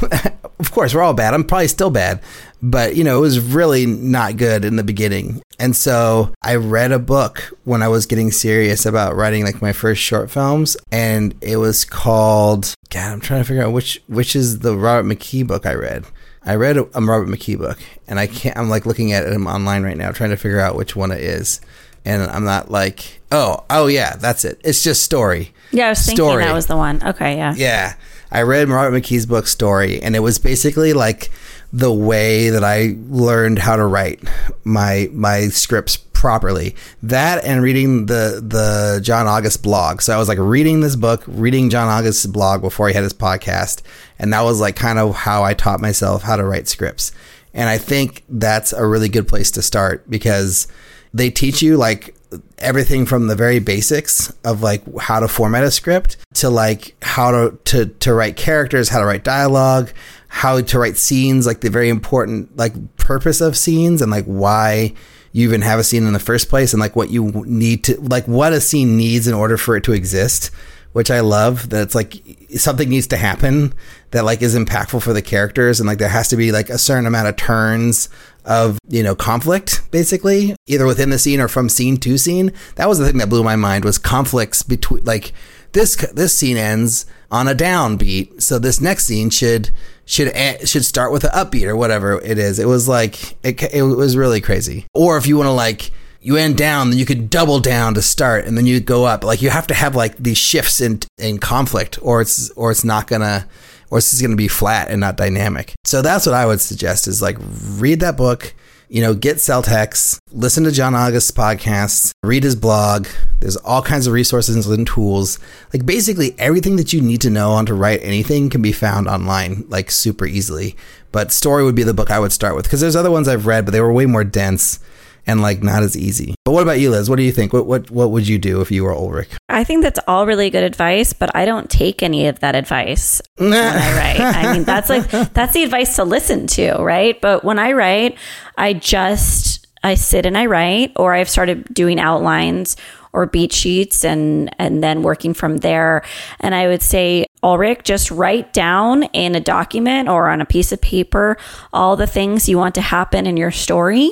of course, we're all bad. I'm probably still bad, but you know, it was really not good in the beginning. And so I read a book when I was getting serious about writing like my first short films, and it was called. God, I'm trying to figure out which which is the Robert McKee book I read. I read a, a Robert McKee book, and I can't. I'm like looking at him online right now, trying to figure out which one it is, and I'm not like, oh, oh yeah, that's it. It's just story. Yeah, I was thinking Story. that was the one. Okay, yeah. Yeah. I read Robert McKee's book Story, and it was basically like the way that I learned how to write my my scripts properly. That and reading the the John August blog. So I was like reading this book, reading John August's blog before he had his podcast, and that was like kind of how I taught myself how to write scripts. And I think that's a really good place to start because they teach you like everything from the very basics of like how to format a script to like how to to to write characters, how to write dialogue, how to write scenes, like the very important like purpose of scenes and like why you even have a scene in the first place and like what you need to like what a scene needs in order for it to exist which I love that it's like something needs to happen that like is impactful for the characters and like there has to be like a certain amount of turns of you know conflict basically either within the scene or from scene to scene. That was the thing that blew my mind was conflicts between like this this scene ends on a downbeat, so this next scene should should should start with an upbeat or whatever it is. It was like it, it was really crazy. Or if you want to like you end down, then you could double down to start, and then you go up. Like you have to have like these shifts in in conflict, or it's or it's not gonna, or it's just gonna be flat and not dynamic. So that's what I would suggest is like read that book you know, get Celtx, listen to John August's podcast, read his blog. There's all kinds of resources and tools. Like basically everything that you need to know on to write anything can be found online, like super easily. But story would be the book I would start with because there's other ones I've read, but they were way more dense and like not as easy. But what about you, Liz? What do you think? What what what would you do if you were Ulrich? I think that's all really good advice, but I don't take any of that advice when I write. I mean, that's like that's the advice to listen to, right? But when I write, I just I sit and I write, or I've started doing outlines or beat sheets and and then working from there. And I would say, Ulrich, just write down in a document or on a piece of paper all the things you want to happen in your story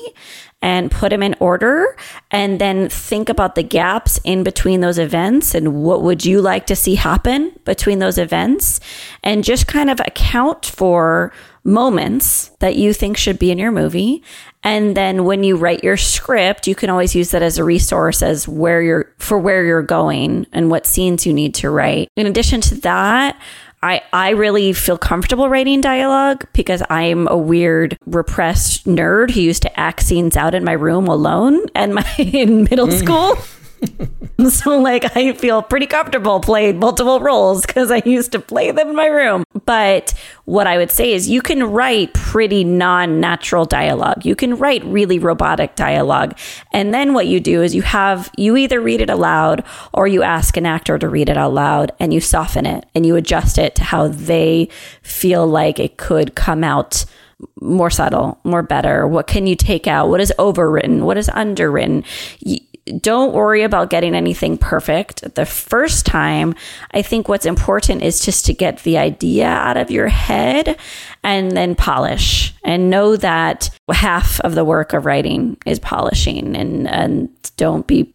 and put them in order and then think about the gaps in between those events and what would you like to see happen between those events and just kind of account for moments that you think should be in your movie. And then when you write your script you can always use that as a resource as where you're for where you're going and what scenes you need to write. In addition to that I, I really feel comfortable writing dialogue because I'm a weird repressed nerd who used to act scenes out in my room alone and my in middle mm. school. so like I feel pretty comfortable playing multiple roles because I used to play them in my room. But what I would say is you can write pretty non-natural dialogue. You can write really robotic dialogue. And then what you do is you have you either read it aloud or you ask an actor to read it out loud and you soften it and you adjust it to how they feel like it could come out more subtle, more better? What can you take out? What is overwritten? What is underwritten? Don't worry about getting anything perfect the first time. I think what's important is just to get the idea out of your head and then polish and know that half of the work of writing is polishing and, and don't be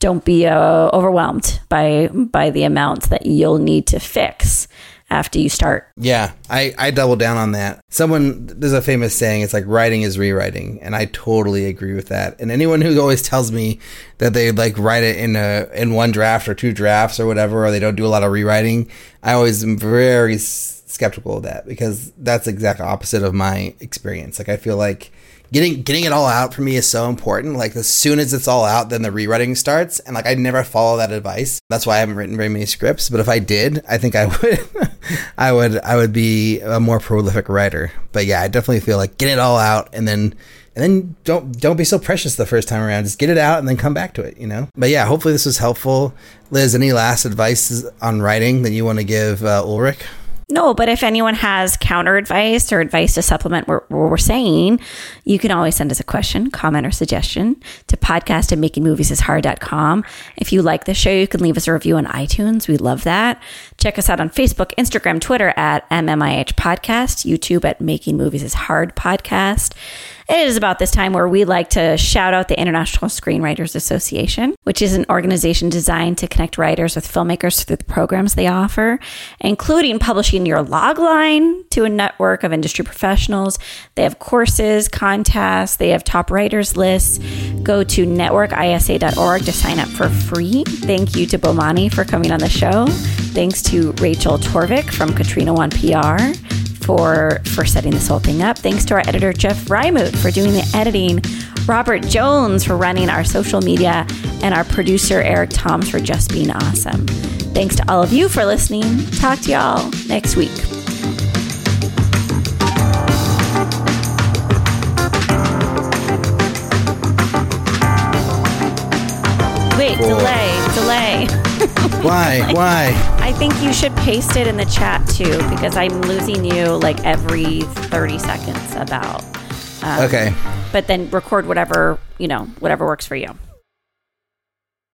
don't be uh, overwhelmed by by the amount that you'll need to fix after you start. Yeah, I, I double down on that. Someone, there's a famous saying, it's like writing is rewriting. And I totally agree with that. And anyone who always tells me that they like write it in a, in one draft or two drafts or whatever, or they don't do a lot of rewriting, I always am very skeptical of that because that's the exact opposite of my experience. Like, I feel like, getting getting it all out for me is so important. Like as soon as it's all out, then the rewriting starts. And like I never follow that advice. That's why I haven't written very many scripts. But if I did, I think I would I would I would be a more prolific writer. But yeah, I definitely feel like get it all out and then and then don't don't be so precious the first time around. Just get it out and then come back to it, you know. But yeah, hopefully this was helpful. Liz, any last advice on writing that you want to give uh, Ulrich? No, but if anyone has counter advice or advice to supplement what, we're saying, you can always send us a question, comment, or suggestion to podcast at makingmoviesishard.com. If you like the show, you can leave us a review on iTunes. We love that. Check us out on Facebook, Instagram, Twitter at MMIH Podcast, YouTube at Making Movies is Hard Podcast. It is about this time where we like to shout out the International Screenwriters Association, which is an organization designed to connect writers with filmmakers through the programs they offer, including publishing your logline to a network of industry professionals. They have courses, contests, they have top writers lists. Go to networkisa.org to sign up for free. Thank you to Bomani for coming on the show. Thanks to Rachel Torvik from Katrina Wan PR for for setting this whole thing up. Thanks to our editor Jeff Reimuth for doing the editing, Robert Jones for running our social media, and our producer Eric Toms for just being awesome. Thanks to all of you for listening. Talk to y'all next week. Wait, delay, delay. Why? Why? I think you should paste it in the chat too because I'm losing you like every 30 seconds about. Um, okay. But then record whatever, you know, whatever works for you.